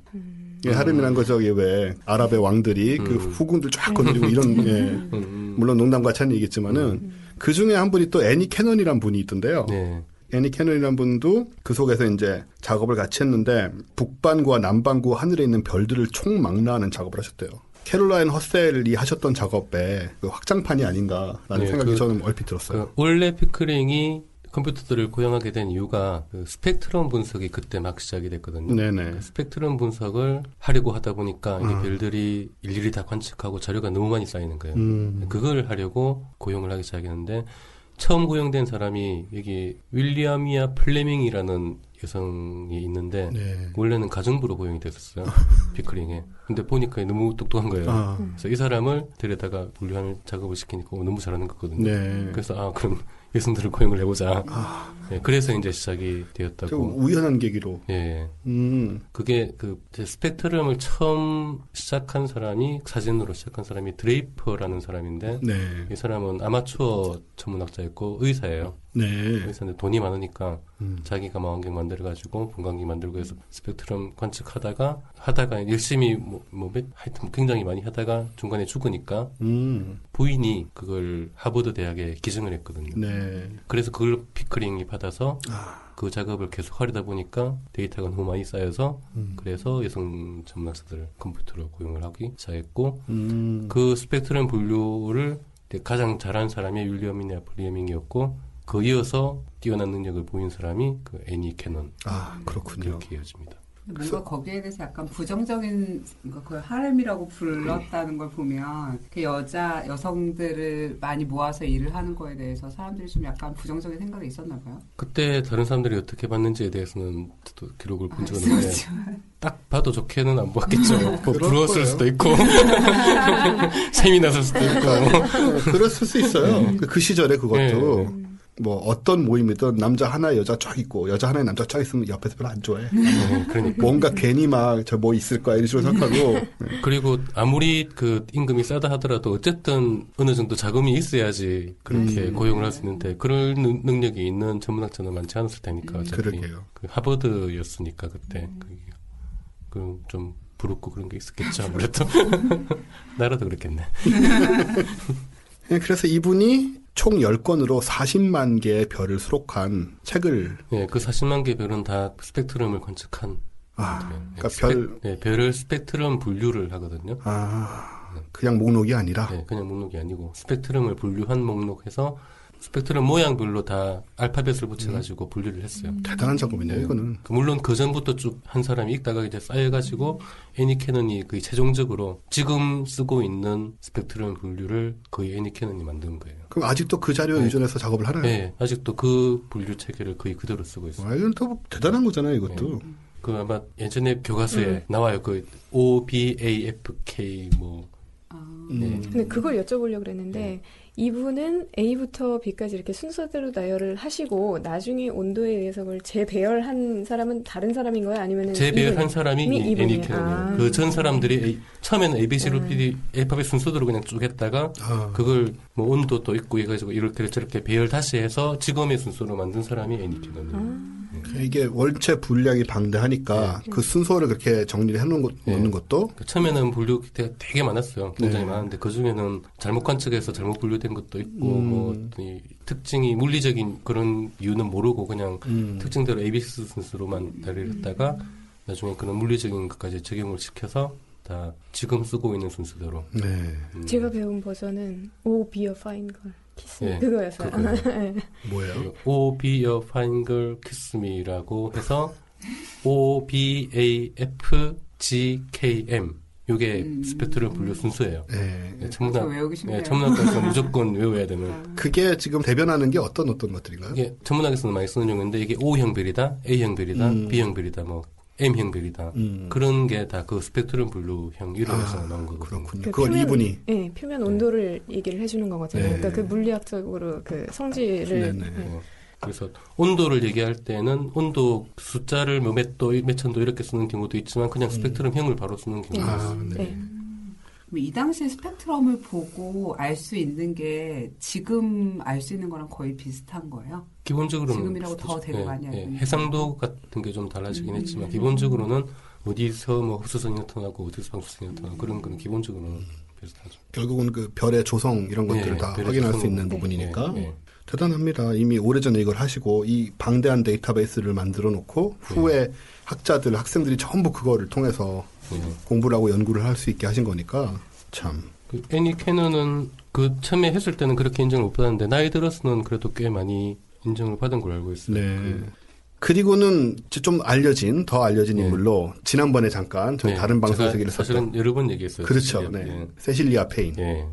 예, 하렘이란 거 저기 왜 아랍의 왕들이 그 음. 후궁들 쫙 거느리고 이런 예, 음, 음. 물론 농담 같은 얘기겠지만은 그 중에 한 분이 또 애니 캐넌이란 분이 있던데요. 네. 애니 캐넌이라는 분도 그 속에서 이제 작업을 같이 했는데 북반구와 남반구 하늘에 있는 별들을 총망라하는 작업을 하셨대요. 캐롤라인 허셀이 하셨던 작업에 그 확장판이 아닌가라는 네, 생각이 그- 저는 얼핏 들었어요. 그 원래 피커링이 컴퓨터들을 고용하게 된 이유가 그 스펙트럼 분석이 그때 막 시작이 됐거든요. 네네. 스펙트럼 분석을 하려고 하다 보니까 이게 아. 별들이 일일이 다 관측하고 자료가 너무 많이 쌓이는 거예요. 음. 그걸 하려고 고용을 하기 시작했는데 처음 고용된 사람이 여기 윌리엄이아 플레밍이라는 여성이 있는데 네. 원래는 가정부로 고용이 됐었어요. 피크링에. 근데 보니까 너무 똑똑한 거예요. 아, 그래서 이 사람을 데려다가 분류하는 작업을 시키니까 너무 잘하는 거거든요. 네. 그래서 아 그럼 여성들을 고용을 해보자. 네, 그래서 이제 시작이 좀 되었다고. 우연한 계기로. 예, 음. 그게 그 스펙트럼을 처음 시작한 사람이 사진으로 시작한 사람이 드레이퍼라는 사람인데 네. 이 사람은 아마추어 천문학자였고 의사예요. 네. 의사인데 돈이 많으니까 음. 자기가 망원경 만들어가지고 분광기 만들고 해서 스펙트럼 관측하다가 하다가 열심히 뭐, 뭐 몇- 하여튼 굉장히 많이 하다가 중간에 죽으니까 음. 부인이 그걸 하버드 대학에 기증을 했거든요. 네. 그래서 그걸 피크링이 받아서 아. 그 작업을 계속 하려다 보니까 데이터가 너무 많이 쌓여서 음. 그래서 여성 전문학자들을 컴퓨터로 고용을 하기 시작했고 음. 그 스펙트럼 분류를 가장 잘한 사람이 윌리엄이나 플리밍이었고 그 이어서 뛰어난 능력을 보인 사람이 그 애니 캐논 아, 그렇군요. 그렇게 이어집니다. 뭔가 거기에 대해서 약간 부정적인 뭔가 그 하렘이라고 불렀다는 걸 보면 그 여자 여성들을 많이 모아서 일을 하는 거에 대해서 사람들이 좀 약간 부정적인 생각이 있었나 봐요. 그때 다른 사람들이 어떻게 봤는지에 대해서는 또 기록을 본 적은 아, 없는데 딱 봐도 좋게는 안 보았겠죠. 뭐 그럴 부러웠을 거예요. 수도 있고 셈이 났을 수도 있고 어, 그랬을 수 있어요. 그- 그 시절에 그것도 네. 뭐 어떤 모임이든 남자 하나 여자 쫙 있고 여자 하나에 남자 쫙 있으면 옆에서 별로 안 좋아해. 네, 그러니까 뭔가 괜히 막 저 뭐 있을 거야 이런 식으로 생각하고 그리고 아무리 그 임금이 싸다 하더라도 어쨌든 어느 정도 자금이 있어야지 그렇게 음. 고용을 할 수 있는데 그럴 능- 능력이 있는 전문학자는 많지 않았을 테니까 어차피 그러게요. 그 하버드였으니까 그때 그게 그좀 부럽고 그런 게 있었겠죠 아무래도 나라도 그랬겠네. 예, 그래서 이분이 총 10권으로 40만 개의 별을 수록한 책을 네, 그 40만 개 별은 다 스펙트럼을 관측한 아, 네, 그러니까 스펙- 별 네, 별을 스펙트럼 분류를 하거든요. 아, 그냥 목록이 아니라 네, 그냥 목록이 아니고 스펙트럼을 분류한 목록해서 스펙트럼 모양별로 다 알파벳을 붙여가지고 분류를 했어요. 대단한 작업이네요, 이거는. 그 물론 그 전부터 쭉 한 사람이 읽다가 이제 쌓여가지고 애니 캐논이 거의 최종적으로 지금 쓰고 있는 스펙트럼 분류를 거의 애니 캐논이 만든 거예요. 그럼 아직도 그 자료에 네. 의존해서 작업을 하나요? 네, 아직도 그 분류 체계를 거의 그대로 쓰고 있어요. 와, 이건 또 대단한 거잖아요, 이것도. 그 아마 예전에 교과서에 나와요. 그 O B A F K 뭐 아, 네. 음. 근데 그걸 여쭤보려고 그랬는데 이분은 A부터 B까지 이렇게 순서대로 나열을 하시고 나중에 온도에 의해서 그걸 재배열한 사람은 다른 사람인 거예요? 아니면 재배열한 사람이 이분이 애니 이분이에요. 캐논이에요. 아. 그전 사람들이 A- 처음에는 A B C D D 알파벳 순서대로 그냥 쭉 했다가 아, 그걸 뭐 온도도 있고 해가지고 이렇게 저렇게 배열 다시 해서 지금의 순서로 만든 사람이 애니 캐논이에요. 이게 원체 분량이 방대하니까 그 순서를 그렇게 정리를 해놓는 것, 네. 놓는 것도 그 처음에는 분류 되게, 되게 많았어요. 굉장히 네. 많은데 그 중에는 잘못 관측해서 잘못 분류된 것도 있고 음. 뭐 특징이 물리적인 그런 이유는 모르고 그냥 음. 특징대로 ABC 순서로만 나열을 했다가 나중에 그런 물리적인 것까지 적용을 시켜서 다 지금 쓰고 있는 순서대로. 네. 음, 제가 배운 버전은 Oh Be A Fine Girl Kiss 네, 그거였어요. 네. 뭐예요? Oh Be A Fine Girl Kiss Me라고 해서 O B A F G K M 요게 음. 스펙트럼 분류 순서예요. 네. 네, 저 천문학. 네, 천문학과에서 무조건 외워야 되는 그게 지금 대변하는 게 어떤 어떤 것들인가요? 이게 천문학에서는 많이 쓰는 용어인데 이게 O형 별이다, A형 별이다, 음. B형 별이다, 뭐 M형 별이다 음. 그런 게 다 그 스펙트럼 분류형 이론에서 아, 나온 거거든요. 그렇군요. 그 그걸 표면- 이분이 네, 표면 온도를 얘기를 해주는 거거든요. 네. 그러니까 그 물리학적으로 그 성질을 네네. 네. 네. 그래서 온도를 얘기할 때는 온도 숫자를 뭐몇 도, 몇천 도 이렇게 쓰는 경우도 있지만 그냥 스펙트럼형을 바로 쓰는 경우도 아, 있어요. 네. 네. 이 당시에 스펙트럼을 보고 알 수 있는 게 지금 알 수 있는 거랑 거의 비슷한 거예요? 기본적으로는 지금이라고 더 되게 예, 많이 알고 예, 있는 해상도 같은 게 좀 달라지긴 음. 했지만 기본적으로는 어디서 뭐 흡수선이 나타나고 어디서 방출선이 나타나고 그런 거는 기본적으로는 비슷하죠. 결국은 그 별의 조성 이런 것들을 네, 다 확인할 수 조성. 있는 네. 부분이니까 예, 예. 대단합니다. 이미 오래전에 이걸 하시고 이 방대한 데이터베이스를 만들어 놓고 후에 학자들, 학생들이 전부 그거를 통해서 예. 공부를 하고 연구를 할 수 있게 하신 거니까 참. 그 애니 캐논은 그 처음에 했을 때는 그렇게 인정을 못 받았는데 나이 들어서는 그래도 꽤 많이 인정을 받은 걸로 알고 있어요. 네. 그, 그리고는 좀 알려진 더 알려진 네. 인물로 지난번에 잠깐 저희 네, 다른 방송에서 얘기를 사실은 여러 번 얘기했어요. 그렇죠. 사실. 네. 세실리아 페인. 예. 예.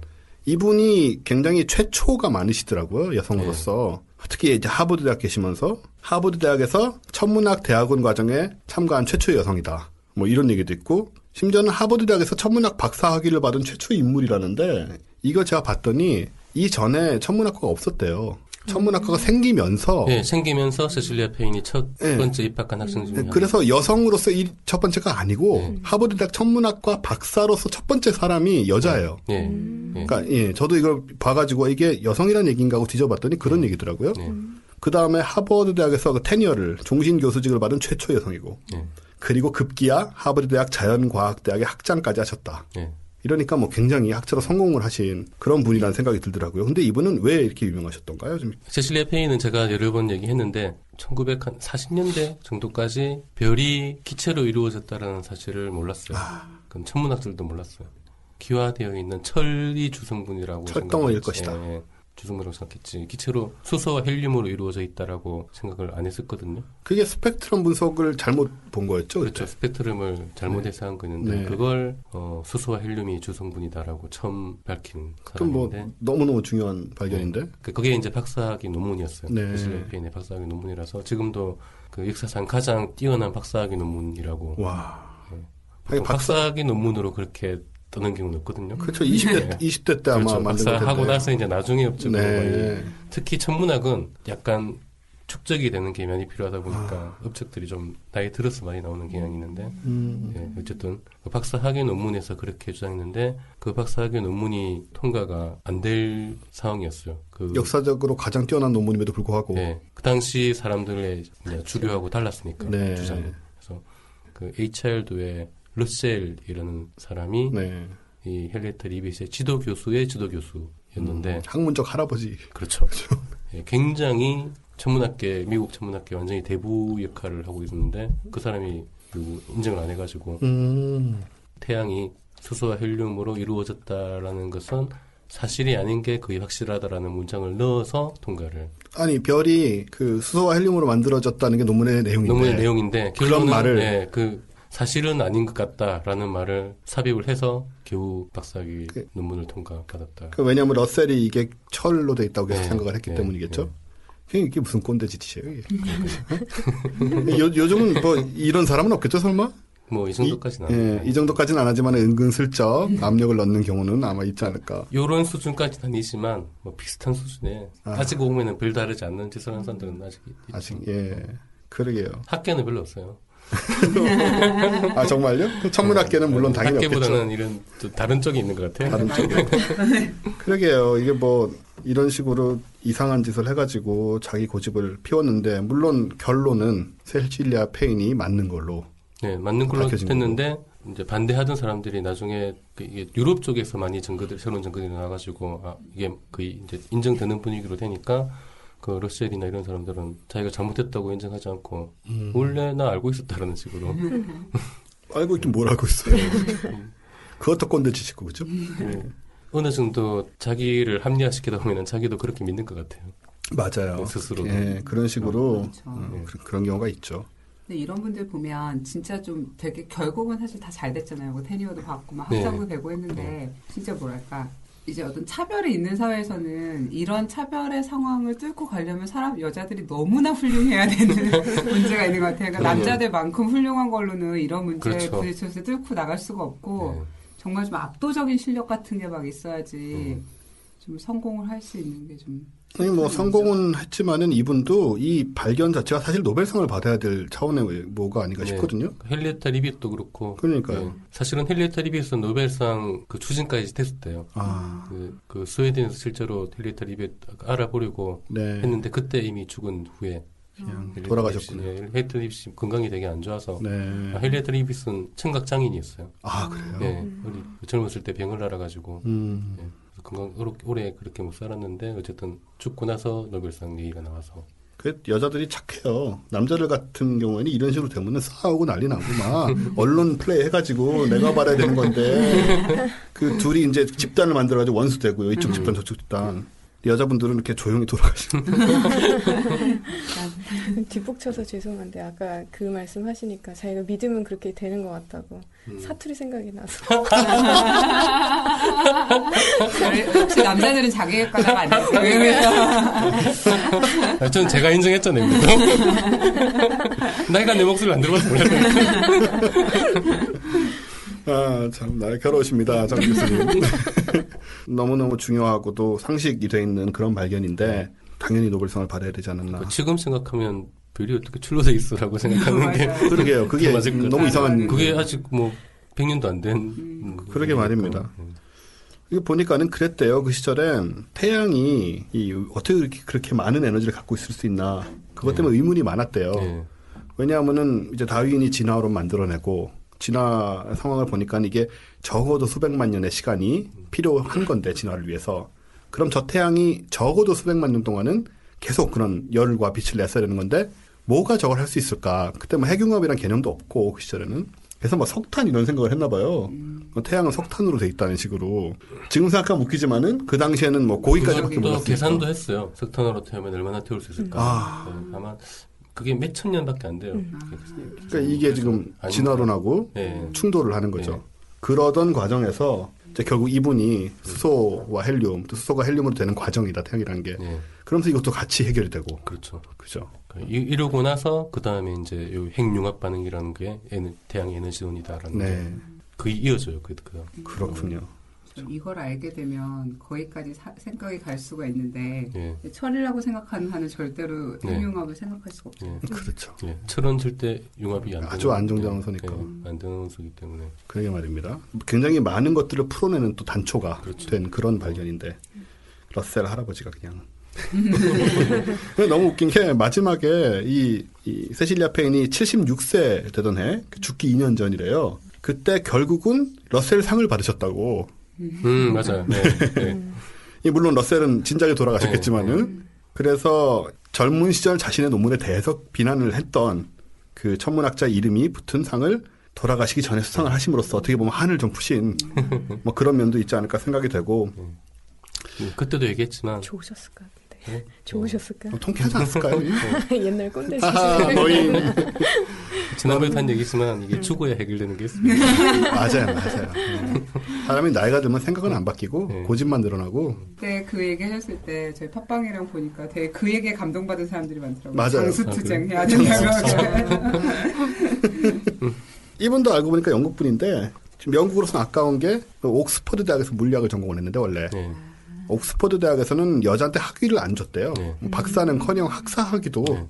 이분이 굉장히 최초가 많으시더라고요, 여성으로서. 특히 이제 하버드 대학 계시면서 하버드 대학에서 천문학 대학원 과정에 참가한 최초의 여성이다. 뭐 이런 얘기도 있고, 심지어는 하버드 대학에서 천문학 박사 학위를 받은 최초의 인물이라는데, 이거 제가 봤더니 이전에 천문학과가 없었대요. 천문학과가 생기면서 예, 생기면서 세실리아 페인이 첫 네. 번째 입학한 학생 중에 네, 한 그래서 여성으로서 이 첫 번째가 아니고 네. 하버드 대학 천문학과 박사로서 첫 번째 사람이 여자예요. 예. 음. 예. 그러니까 예, 저도 이걸 봐가지고 이게 여성이라는 얘기인가 하고 뒤져봤더니 그런 얘기더라고요. 예. 그 다음에 하버드 대학에서 그 테니어를 종신 교수직을 받은 최초 여성이고, 예. 그리고 급기야 하버드 대학 자연과학대학의 학장까지 하셨다. 예. 이러니까 뭐 굉장히 학자로 성공을 하신 그런 분이라는 생각이 들더라고요. 근데 이분은 왜 이렇게 유명하셨던가요? 좀 세실리아 페인은 제가 여러 번 얘기했는데 1940년대 정도까지 별이 기체로 이루어졌다라는 사실을 몰랐어요. 아. 그건 천문학들도 몰랐어요. 기화되어 있는 철이 주성분이라고 철덩어리일. 것이다. 예, 예. 주성분이라고 생각했지. 기체로 수소와 헬륨으로 이루어져 있다라고 생각을 안 했었거든요. 그게 스펙트럼 분석을 잘못 본 거였죠? 그렇죠. 스펙트럼을 잘못해서 한 거였는데 네. 그걸 어, 수소와 헬륨이 주성분이다라고 처음 밝힌 뭐 사람인데 너무너무 중요한 발견인데? 그- 그게 이제 박사학위 논문이었어요. 네. 페인의 박사학위 논문이라서 지금도 그 역사상 가장 뛰어난 박사학위 논문이라고 와. 박사, 박사학위 논문으로 그렇게 뜨는 경우는 없거든요. 그렇죠. 20대, 네. 20대 때 아마 그렇죠. 박사하고. 나서 이제 나중에 업적으로 많이 네. 특히 천문학은 약간 축적이 되는 게 많이 필요하다 보니까 아. 업적들이 좀 나이 들어서 많이 나오는 경향이 있는데 음. 예, 어쨌든 그 박사학위 논문에서 그렇게 주장했는데 그 박사학위 논문이 통과가 안 될 상황이었어요. 그 역사적으로 가장 뛰어난 논문임에도 불구하고. 예, 그 당시 사람들의 주류하고 달랐으니까 네. 주장이. 그래서 그 HR도의 러셀이라는 사람이 네. 이 헨리에타 리빗의 지도 교수의 지도 교수였는데 음, 학문적 할아버지. 그렇죠. 예, 굉장히 천문학계 미국 천문학계 완전히 대부 역할을 하고 있었는데 그 사람이 인정을 안 해가지고 음. 태양이 수소와 헬륨으로 이루어졌다라는 것은 사실이 아닌 게 거의 확실하다라는 문장을 넣어서 통과를 아니, 별이 그 수소와 헬륨으로 만들어졌다는 게 논문의 내용인데. 논문의 내용인데 그런 말을- 예, 그 사실은 아닌 것 같다라는 말을 삽입을 해서 겨우 박사학위 그- 논문을 통과받았다. 그 왜냐하면 러셀이 이게 철로 돼 있다고 계속 네, 생각을 했기 네, 때문이겠죠. 네. 이게 무슨 꼰대 짓이에요, 이게. 요, 요즘은 뭐 이런 사람은 없겠죠, 설마? 뭐이 정도까지는 이, 예, 이 정도까지는 안 하지만 은근슬쩍 압력을 넣는 경우는 아마 있지 않을까. 요런 수준까지는 아니지만 뭐 비슷한 수준에 아. 아. 직 보면은 별 다르지 않는 짓을 하는 사람들은 아직 있- 아직, 있죠. 예. 그러게요. 학계는 별로 없어요. 아 정말요? 그 천문학계는 물론 당연히 없겠죠. 학계보다는 이런 또 다른 쪽이 있는 것 같아요. 다른 쪽에. 그러게요. 이게 뭐 이런 식으로 이상한 짓을 해가지고 자기 고집을 피웠는데 물론 결론은 세실리아 페인이 맞는 걸로. 네, 맞는 걸로 했는데 이제 반대하던 사람들이 나중에 그 이게 유럽 쪽에서 많이 증거들 새로운 증거들이 나와가지고 아 이게 거의 이제 인정되는 분위기로 되니까 그 러셀이나 이런 사람들은 자기가 잘못했다고 인정하지 않고 음. 원래 나 알고 있었다라는 식으로 알고 있긴 뭘 알고 있어요. 그것도 꼰대 짓이고 그죠? 네. 어느 정도 자기를 합리화시키다 보면은 자기도 그렇게 믿는 것 같아요. 맞아요. 스스로도. 예, 그런 식으로 그렇죠. 음, 그- 그런 경우가 있죠. 근데 이런 분들 보면 진짜 좀 되게 결국은 사실 다 잘 됐잖아요. 뭐 테니어도 받고 막 네. 학장도 되고 했는데 진짜 뭐랄까 이제 어떤 차별이 있는 사회에서는 이런 차별의 상황을 뚫고 가려면 사람 여자들이 너무나 훌륭해야 되는 문제가 있는 것 같아요. 그러니까 그럼요. 남자들만큼 훌륭한 걸로는 이런 문제에 그렇죠. 부딪혀서 뚫고 나갈 수가 없고 네. 정말 좀 압도적인 실력 같은 게 막 있어야지 음. 좀 성공을 할 수 있는 게좀 아니 뭐 성공은 했지만은 이분도 이 발견 자체가 사실 노벨상을 받아야 될 차원의 뭐가 아닌가 네. 싶거든요. 헨리에타 리빗도 그렇고 그러니까요. 네. 사실은 헨리에타 리빗은 노벨상 그 추진까지 됐었대요. 아, 그, 그 스웨덴에서 실제로 헨리에타 리빗 알아보려고 네. 했는데 그때 이미 죽은 후에 그냥 돌아가셨군요. 예, 헨리에타 리빗이 건강이 되게 안 좋아서 네. 아, 헨리에타 리빗은 청각 장애인이었어요. 아 그래요. 네, 어리- 젊었을 때 병을 앓아가지고 음. 건강 오래, 그렇게 못 살았는데 어쨌든 죽고 나서 노벨상 얘기가 나와서 그 여자들이 착해요. 남자들 같은 경우에는 이런 식으로 되면 싸우고 난리 나고 막 언론 플레이 해가지고 내가 말해야 되는 건데 그 둘이 이제 집단을 만들어가지고 원수 되고요. 이쪽 집단 저쪽 집단. 여자분들은 이렇게 조용히 돌아가시는. 뒷북쳐서 죄송한데 아까 그 말씀 하시니까 자기가 믿으면 그렇게 되는 것 같다고 음. 사투리 생각이 나서 역시 남자들은 자기과자가 안 되죠. 왜냐면 아, 전 제가 인정했잖아요. 내가 내 목소리를 안 들어봐서 몰랐어요. 아, 참, 날카로우십니다, 장 교수님. 너무너무 중요하고도 상식이 돼 있는 그런 발견인데, 당연히 노벨상을 받아야 되지 않았나. 지금 생각하면 별이 어떻게 출로돼 있어라고 생각하는 게. 그러게요. 그게 맞을 것 너무 이상한. 그게 아직 뭐 100년도 안 된. 음, 그러게 말입니다. 음. 이거 보니까는 그랬대요. 그 시절엔 태양이 이 어떻게 그렇게, 그렇게 많은 에너지를 갖고 있을 수 있나. 그것 때문에 의문이 많았대요. 예. 왜냐하면은 이제 다윈이 진화로 만들어내고 진화 상황을 보니까 이게 적어도 수백만 년의 시간이 필요한 건데 진화를 위해서 그럼 저 태양이 적어도 수백만 년 동안은 계속 그런 열과 빛을 냈어야 되는 건데 뭐가 저걸 할 수 있을까? 그때 뭐 핵융합이란 개념도 없고 그 시절에는 그래서 뭐 석탄 이런 생각을 했나 봐요. 뭐 태양은 석탄으로 돼 있다는 식으로 지금 생각하면 웃기지만은 그 당시에는 뭐 고기까지밖에 몰랐으니까. 계산도 했어요. 석탄으로 태우면 얼마나 태울 수 있을까. 아. 네, 아마 그게 몇 천 년밖에 안 돼요. 그러니까 이게 지금 진화론하고 네. 충돌을 하는 거죠. 네. 그러던 과정에서 이제 결국 이분이 수소와 헬륨, 또 수소가 헬륨으로 되는 과정이다 태양이라는 게. 네, 그러면서 이것도 같이 해결이 되고, 그렇죠. 그죠? 이, 이러고 나서 그 다음에 이제 요 핵융합 반응이라는 게 에너, 태양의 에너지론이다라는 게 네, 거의 이어져요. 그, 그 그렇군요. 이걸 알게 되면 거기까지 사- 생각이 갈 수가 있는데 예, 철이라고 생각하는 한은 절대로 네. 핵융합을 생각할 수가 없죠. 예, 그렇죠. 예. 철은 절대 융합이 안 아주 안정된 예, 원소니까. 예, 안 되는 원소이기 때문에 그러게 말입니다. 굉장히 많은 것들을 풀어내는 또 단초가 그렇죠. 된 그런 발견인데 러셀 할아버지가 그냥 너무 웃긴 게 마지막에 이, 이 세실리아 페인이 76세 되던 해그 죽기 2년 전이래요. 그때 결국은 러셀 상을 받으셨다고. 음 맞아요. 네, 네. 이 물론 러셀은 진작에 돌아가셨겠지만은 그래서 젊은 시절 자신의 논문에 대해서 비난을 했던 그 천문학자 이름이 붙은 상을 돌아가시기 전에 수상을 하심으로써 어떻게 보면 한을 좀 푸신 뭐 그런 면도 있지 않을까 생각이 되고 음, 그때도 얘기했지만 좋으셨을까 근데 네? 좋으셨을까 뭐 통쾌하지 않았을까요? 옛날 꼰대 하하, 시절 노인. 지난번에도 한 얘기지만 이게 죽어야 해결되는 게 있습니다. 맞아요, 맞아요. 네. 사람이 나이가 들면 생각은 안 바뀌고 네. 고집만 늘어나고 그때 그 얘기 하셨을 때 저희 팟빵이랑 보니까 되게 그 얘기에 감동받은 사람들이 많더라고요. 맞아요. 장수투쟁 해야 된다고. 이분도 알고 보니까 영국 분인데 지금 영국으로서는 아까운 게그 옥스퍼드 대학에서 물리학을 전공을 했는데 원래 네, 옥스퍼드 대학에서는 여자한테 학위를 안 줬대요. 네. 박사는커녕 학사 학위도 네.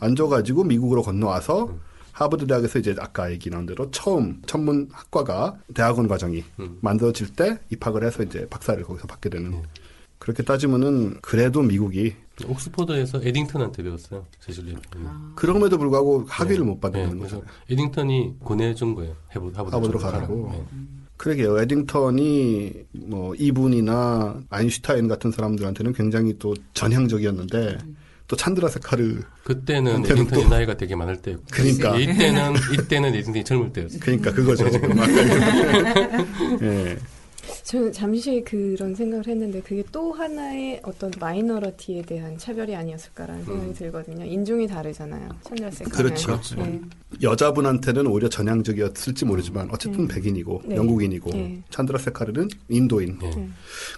안 줘가지고 미국으로 건너와서 하버드 대학에서 이제 아까 얘기 나온 대로 처음 천문 학과가 대학원 과정이 음. 만들어질 때 입학을 해서 이제 박사를 거기서 받게 되는. 네. 그렇게 따지면은 그래도 미국이 옥스퍼드에서 에딩턴한테 배웠어요. 세실 레빈이. 그럼에도 불구하고 학위를 네. 못 받는 네, 거죠. 에딩턴이 보내준 거예요. 해보, 하버드 하버드로 가라고. 네. 그러게요. 에딩턴이 뭐 이분이나 아인슈타인 같은 사람들한테는 굉장히 또 전향적이었는데 또 찬드라 세카르 그때는 에딩턴이 또- 나이가 되게 많을 때였고. 그러니까. 이때는 이때는 에딩턴이 젊을 때였어요. 그러니까 그거죠 지금 아까 예. 저는 잠시 그런 생각을 했는데 그게 또 하나의 어떤 minority에 대한 차별이 아니었을까라는 생각이 음. 들거든요. 인종이 다르잖아요. 찬드라세카는. 그렇죠. 네. 여자분한테는 오히려 전향적이었을지 모르지만 어쨌든 음. 백인이고 네. 영국인이고 네. 찬드라 세카르는 인도인. 예. 네.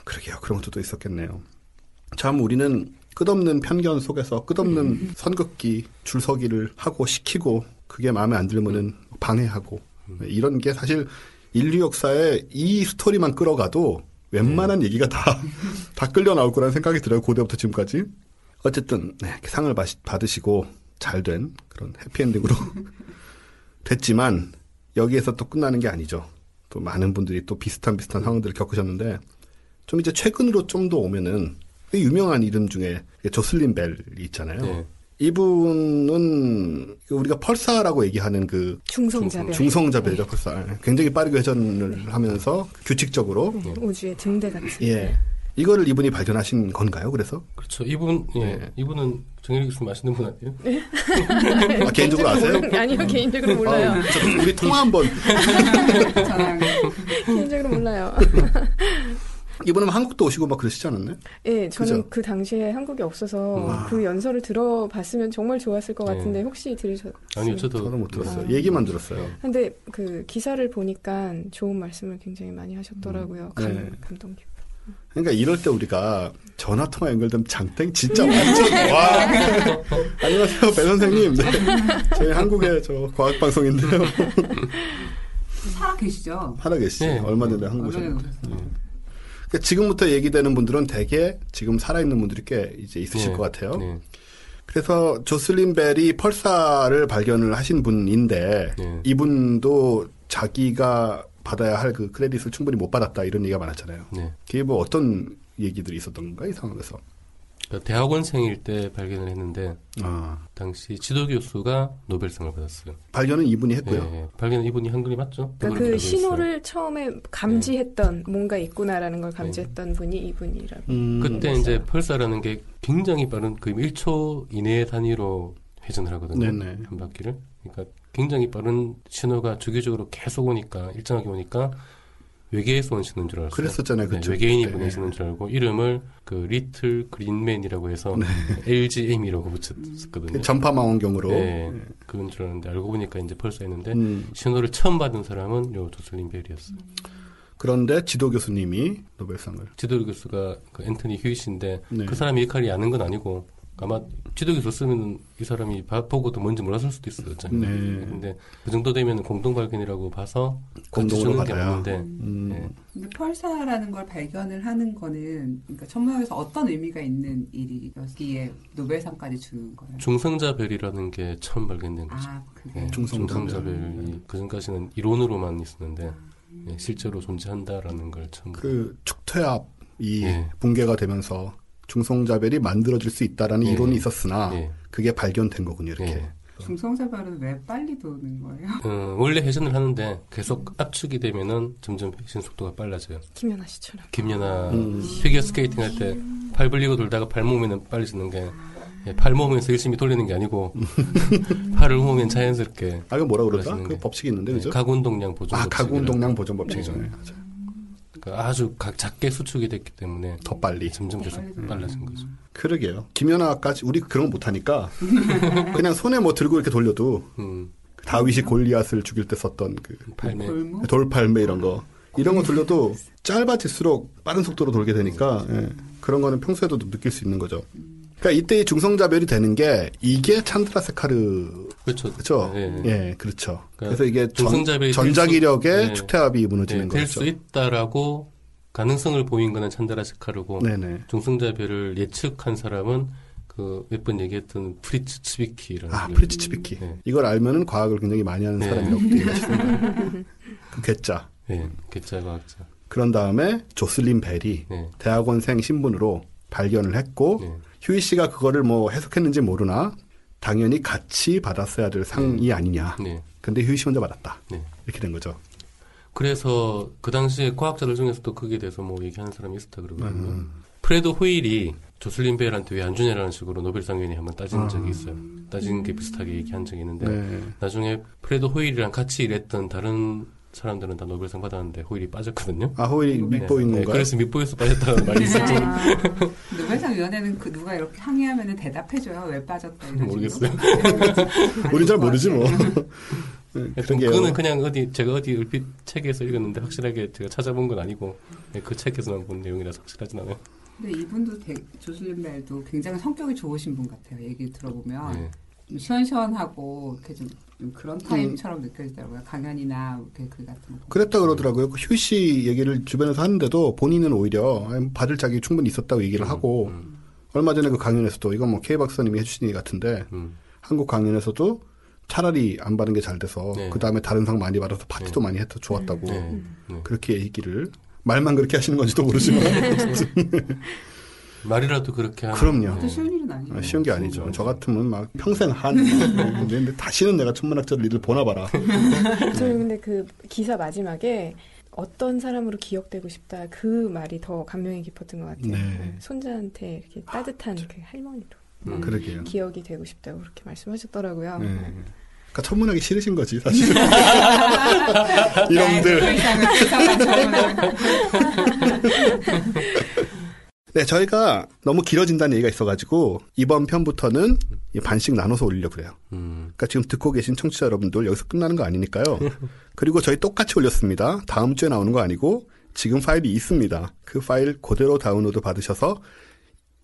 그러게요. 그런 것도 또 있었겠네요. 참 우리는 끝없는 편견 속에서 끝없는 선긋기, 줄서기를 하고 시키고 그게 마음에 안 들면은 방해하고 이런 게 사실 인류 역사에 이 스토리만 끌어가도 웬만한 얘기가 다, 다 끌려 나올 거라는 생각이 들어요. 고대부터 지금까지. 어쨌든, 네, 상을 받- 받으시고 잘 된 그런 해피엔딩으로 됐지만 여기에서 또 끝나는 게 아니죠. 또 많은 분들이 또 비슷한 비슷한 상황들을 겪으셨는데 좀 이제 최근으로 좀 더 오면은 그 유명한 이름 중에 조슬린 벨이 있잖아요. 네. 이분은 우리가 펄사라고 얘기하는 그 중성자별. 중성자별이죠, 펄사. 굉장히 빠르게 회전을 하면서 규칙적으로 네, 우주의 등대 같은. 예. 이거를 이분이 발견하신 건가요? 그래서 그렇죠. 이분, 예. 네. 이분은 정혜리 교수님 아시는 분 아니에요? 아, 개인적으로 아세요? 아니요, 개인적으로 몰라요. 어, 저 우리 통화 한번. 개인적으로 몰라요. 이분은 한국도 오시고 막 그러시지 않았나요? 예, 저는 그죠? 그 당시에 한국에 없어서 음. 그 연설을 들어봤으면 정말 좋았을 것 네. 같은데 혹시 들으셨어요? 아니요, 저도. 저도 못 들었어요. 아. 얘기만 들었어요. 근데 그 기사를 보니까 좋은 말씀을 굉장히 많이 하셨더라고요. 감, 네. 감동 깊. 그러니까 이럴 때 우리가 전화 통화 연결되면 장땡 진짜 완전 와. 안녕하세요, 배 선생님. 네. 저희 한국의 저 과학 방송인데요. 살아 계시죠? 살아 계시죠? 네. 얼마 전에 한국 얼마 전에 오셨는데. 그러니까 지금부터 얘기되는 분들은 대개 지금 살아있는 분들이 꽤 이제 있으실 네. 것 같아요. 네. 그래서 조슬린 벨이 펄사를 발견을 하신 분인데 네. 이분도 자기가 받아야 할 그 크레딧을 충분히 못 받았다 이런 얘기가 많았잖아요. 네. 그게 뭐 어떤 얘기들이 있었던 건가 이 상황에서? 그러니까 대학원생일 때 발견을 했는데, 아 당시 지도 교수가 노벨상을 받았어요. 발견은 이분이 했고요. 예, 예. 발견 이분이 한 글이 맞죠? 그러니까 그. 신호를 처음에 감지했던 뭔가 있구나라는 걸 감지했던 분이 이분이라고. 음, 그때 음. 이제 펄사라는 게 굉장히 빠른 그 1초 이내 단위로 회전을 하거든요. 네네. 한 바퀴를. 그러니까 굉장히 빠른 신호가 주기적으로 계속 오니까 일정하게 오니까 외계에서 온 신호인 줄 알았어요. 그랬었잖아요. 네, 그쵸? 외계인이 그때. 보내시는 줄 알고 이름을 그 리틀 그린맨이라고 해서 네. LGM이라고 붙였거든요. 그 전파 망 원경으로. 네, 그건 줄 알았는데 알고 보니까 이제 펄사 있는데 음, 신호를 처음 받은 사람은 요 조슬린 벨이었어요. 그런데 지도 교수님이 노벨상을. 지도 교수가 그 앤토니 휴이시인데 네. 그 사람이 역할이 아는 건 아니고 아마 교수 쓰면 이 사람이 봐- 보고도 뭔지 몰랐을 수도 있어요. 네. 근데 그 정도 되면 공동 발견이라고 봐서 공동으로. 맞는데 음, 네. 근데 펄사라는 걸 발견을 하는 거는 그러니까 천문학에서 어떤 의미가 있는 일이었기에 노벨상까지 주는 거예요. 중성자별이라는 게 처음 발견된 거죠. 아, 그게 네, 중성자별. 중성자별이 그 전까지는 이론으로만 있었는데 네, 실제로 존재한다라는 걸 처음 그 축퇴압이 네. 붕괴가 되면서 중성자별이 만들어질 수 있다라는 네. 이론이 있었으나 네. 그게 발견된 거군요. 이렇게. 네. 중성자별은 왜 빨리 도는 거예요? 어, 원래 회전을 하는데 계속 압축이 되면은 점점 회전 속도가 빨라져요. 김연아 씨처럼. 김연아 음. 피겨 스케이팅 할 때 팔 벌리고 돌다가 발 모으면 빨라지는 게, 예, 팔 모으면서 열심히 돌리는 게 아니고, 팔을 모으면 자연스럽게. 아, 이거 뭐라? 그러시는 그 게. 법칙이 있는데, 그죠? 예, 가군동량 보존. 아. 가군동량 보존 법칙이죠. 네. 네. 맞아요. 그러니까 아주 각- 작게 수축이 됐기 때문에 더 빨리. 점점 계속 빨라진 거죠. 그러게요. 김연아까지 우리 그런 거 못하니까 그냥 손에 뭐 들고 이렇게 돌려도 음, 다윗이 골리앗을 죽일 때 썼던 그 팔매. 돌팔매 이런 거 이런 거 돌려도 짧아질수록 빠른 속도로 돌게 되니까 예, 그런 거는 평소에도 느낄 수 있는 거죠. 그러니까 이때 이 중성자별이 되는 게 이게 찬드라 세카르 그렇죠. 그렇죠. 예, 예. 예, 그렇죠. 그러니까 그래서 이게 전, 중성자별이 전자기력의 네. 축퇴압이 무너지는 될 거죠. 수 있다라고 가능성을 보인 거는 찬드라세카르고 네네. 중성자별을 예측한 사람은 그그몇 번 얘기했던 프리츠 츠비키라는 아, 프리츠 츠비키. 네. 이걸 알면은 과학을 굉장히 많이 하는 네. 사람이라고 얘기하십니다. 그 괴짜. 네, 개짜과학자. 그런 다음에 조슬린 벨이 네. 대학원생 신분으로 발견을 했고 네. 휴이 씨가 그거를 뭐 해석했는지 모르나 당연히 같이 받았어야 될 상이 아니냐. 네. 근데 휴이 씨 혼자 받았다. 네. 이렇게 된 거죠. 그래서 그 당시에 과학자들 중에서도 거기에 대해서 뭐 얘기하는 사람이 있었다 그러거든요. 음. 프레드 호일이 조슬린 벨한테 왜 안 주냐라는 식으로 노벨상위원회 한번 따진 아. 적이 있어요. 따진 게 비슷하게 얘기한 적이 있는데 네. 나중에 프레드 호일이랑 같이 일했던 다른 사람들은 다 노벨상 받았는데 호일이 빠졌거든요. 아, 호일이 네. 밑보인 네, 건가요? 그래서 밑보에서 빠졌다는 말이 있었죠. 아, 노벨상 위원회는 그 누가 이렇게 항의하면 대답해줘요. 왜 빠졌다 이런 모르겠어요. 우린 잘 모르지 뭐. 네. 그거는 그냥 어디 제가 어디 얼핏 책에서 읽었는데 확실하게 제가 찾아본 건 아니고 네, 그 책에서만 본 내용이라서 확실하진 않아요. 근데 이분도 되- 조슬린 벨도 굉장히 성격이 좋으신 분 같아요. 얘기 들어보면 네. 좀 시원시원하고 이렇게 좀, 좀 그런 타입처럼 느껴지더라고요. 강연이나 이렇게 글 같은 거. 그랬다 그러더라고요. 그 휴이 씨 얘기를 주변에서 하는데도 본인은 오히려 아니, 받을 자격이 충분히 있었다고 얘기를 하고 음, 얼마 전에 그 강연에서도 이건 뭐 K 박사님이 해주신 얘기 같은데 음, 한국 강연에서도 차라리 안 받은 게 잘 돼서 네. 그 다음에 다른 상 많이 받아서 파티도 많이 해서 좋았다고 네, 네. 그렇게 얘기를 말만 그렇게 하시는 건지도 모르지만 말이라도 그렇게 하는 그럼요. 쉬운 일은 아니에요. 아, 쉬운 게 아니죠. 저 같으면 막 평생 한 근데 다시는 내가 천문학자를 일을 보나 봐라. 저는 근데 그 기사 마지막에 어떤 사람으로 기억되고 싶다 그 말이 더 감명이 깊었던 것 같아요. 네. 손자한테 이렇게 따뜻한 그 할머니로 음. 그러게요. 기억이 되고 싶다고 그렇게 말씀하셨더라고요. 네. 그러니까 천문학이 싫으신 거지 사실. 이놈들. 네, 저희가 너무 길어진다는 얘기가 있어가지고 이번 편부터는 이 반씩 나눠서 올리려 고 그래요. 음, 그러니까 지금 듣고 계신 청취자 여러분들 여기서 끝나는 거 아니니까요. 그리고 저희 똑같이 올렸습니다. 다음 주에 나오는 거 아니고 지금 파일이 있습니다. 그 파일 그대로 다운로드 받으셔서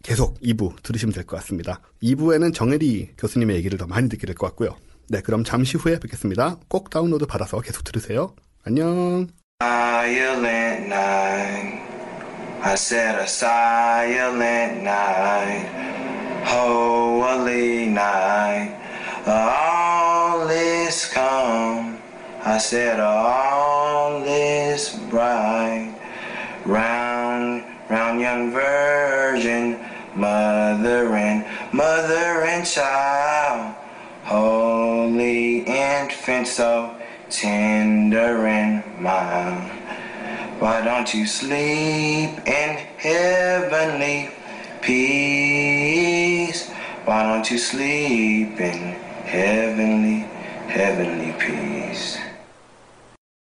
계속 2부 들으시면 될 것 같습니다. 2부에는 정혜리 교수님의 얘기를 더 많이 듣게 될 것 같고요. 네, 그럼 잠시 후에 뵙겠습니다. 꼭 다운로드 받아서 계속 들으세요. 안녕. I said a silent night, holy night. All is calm. I said all is bright. Round, round young virgin, mother and mother and child. Holy infant, so tender and mild. Why don't you sleep in heavenly peace? Why don't you sleep in heavenly, heavenly peace?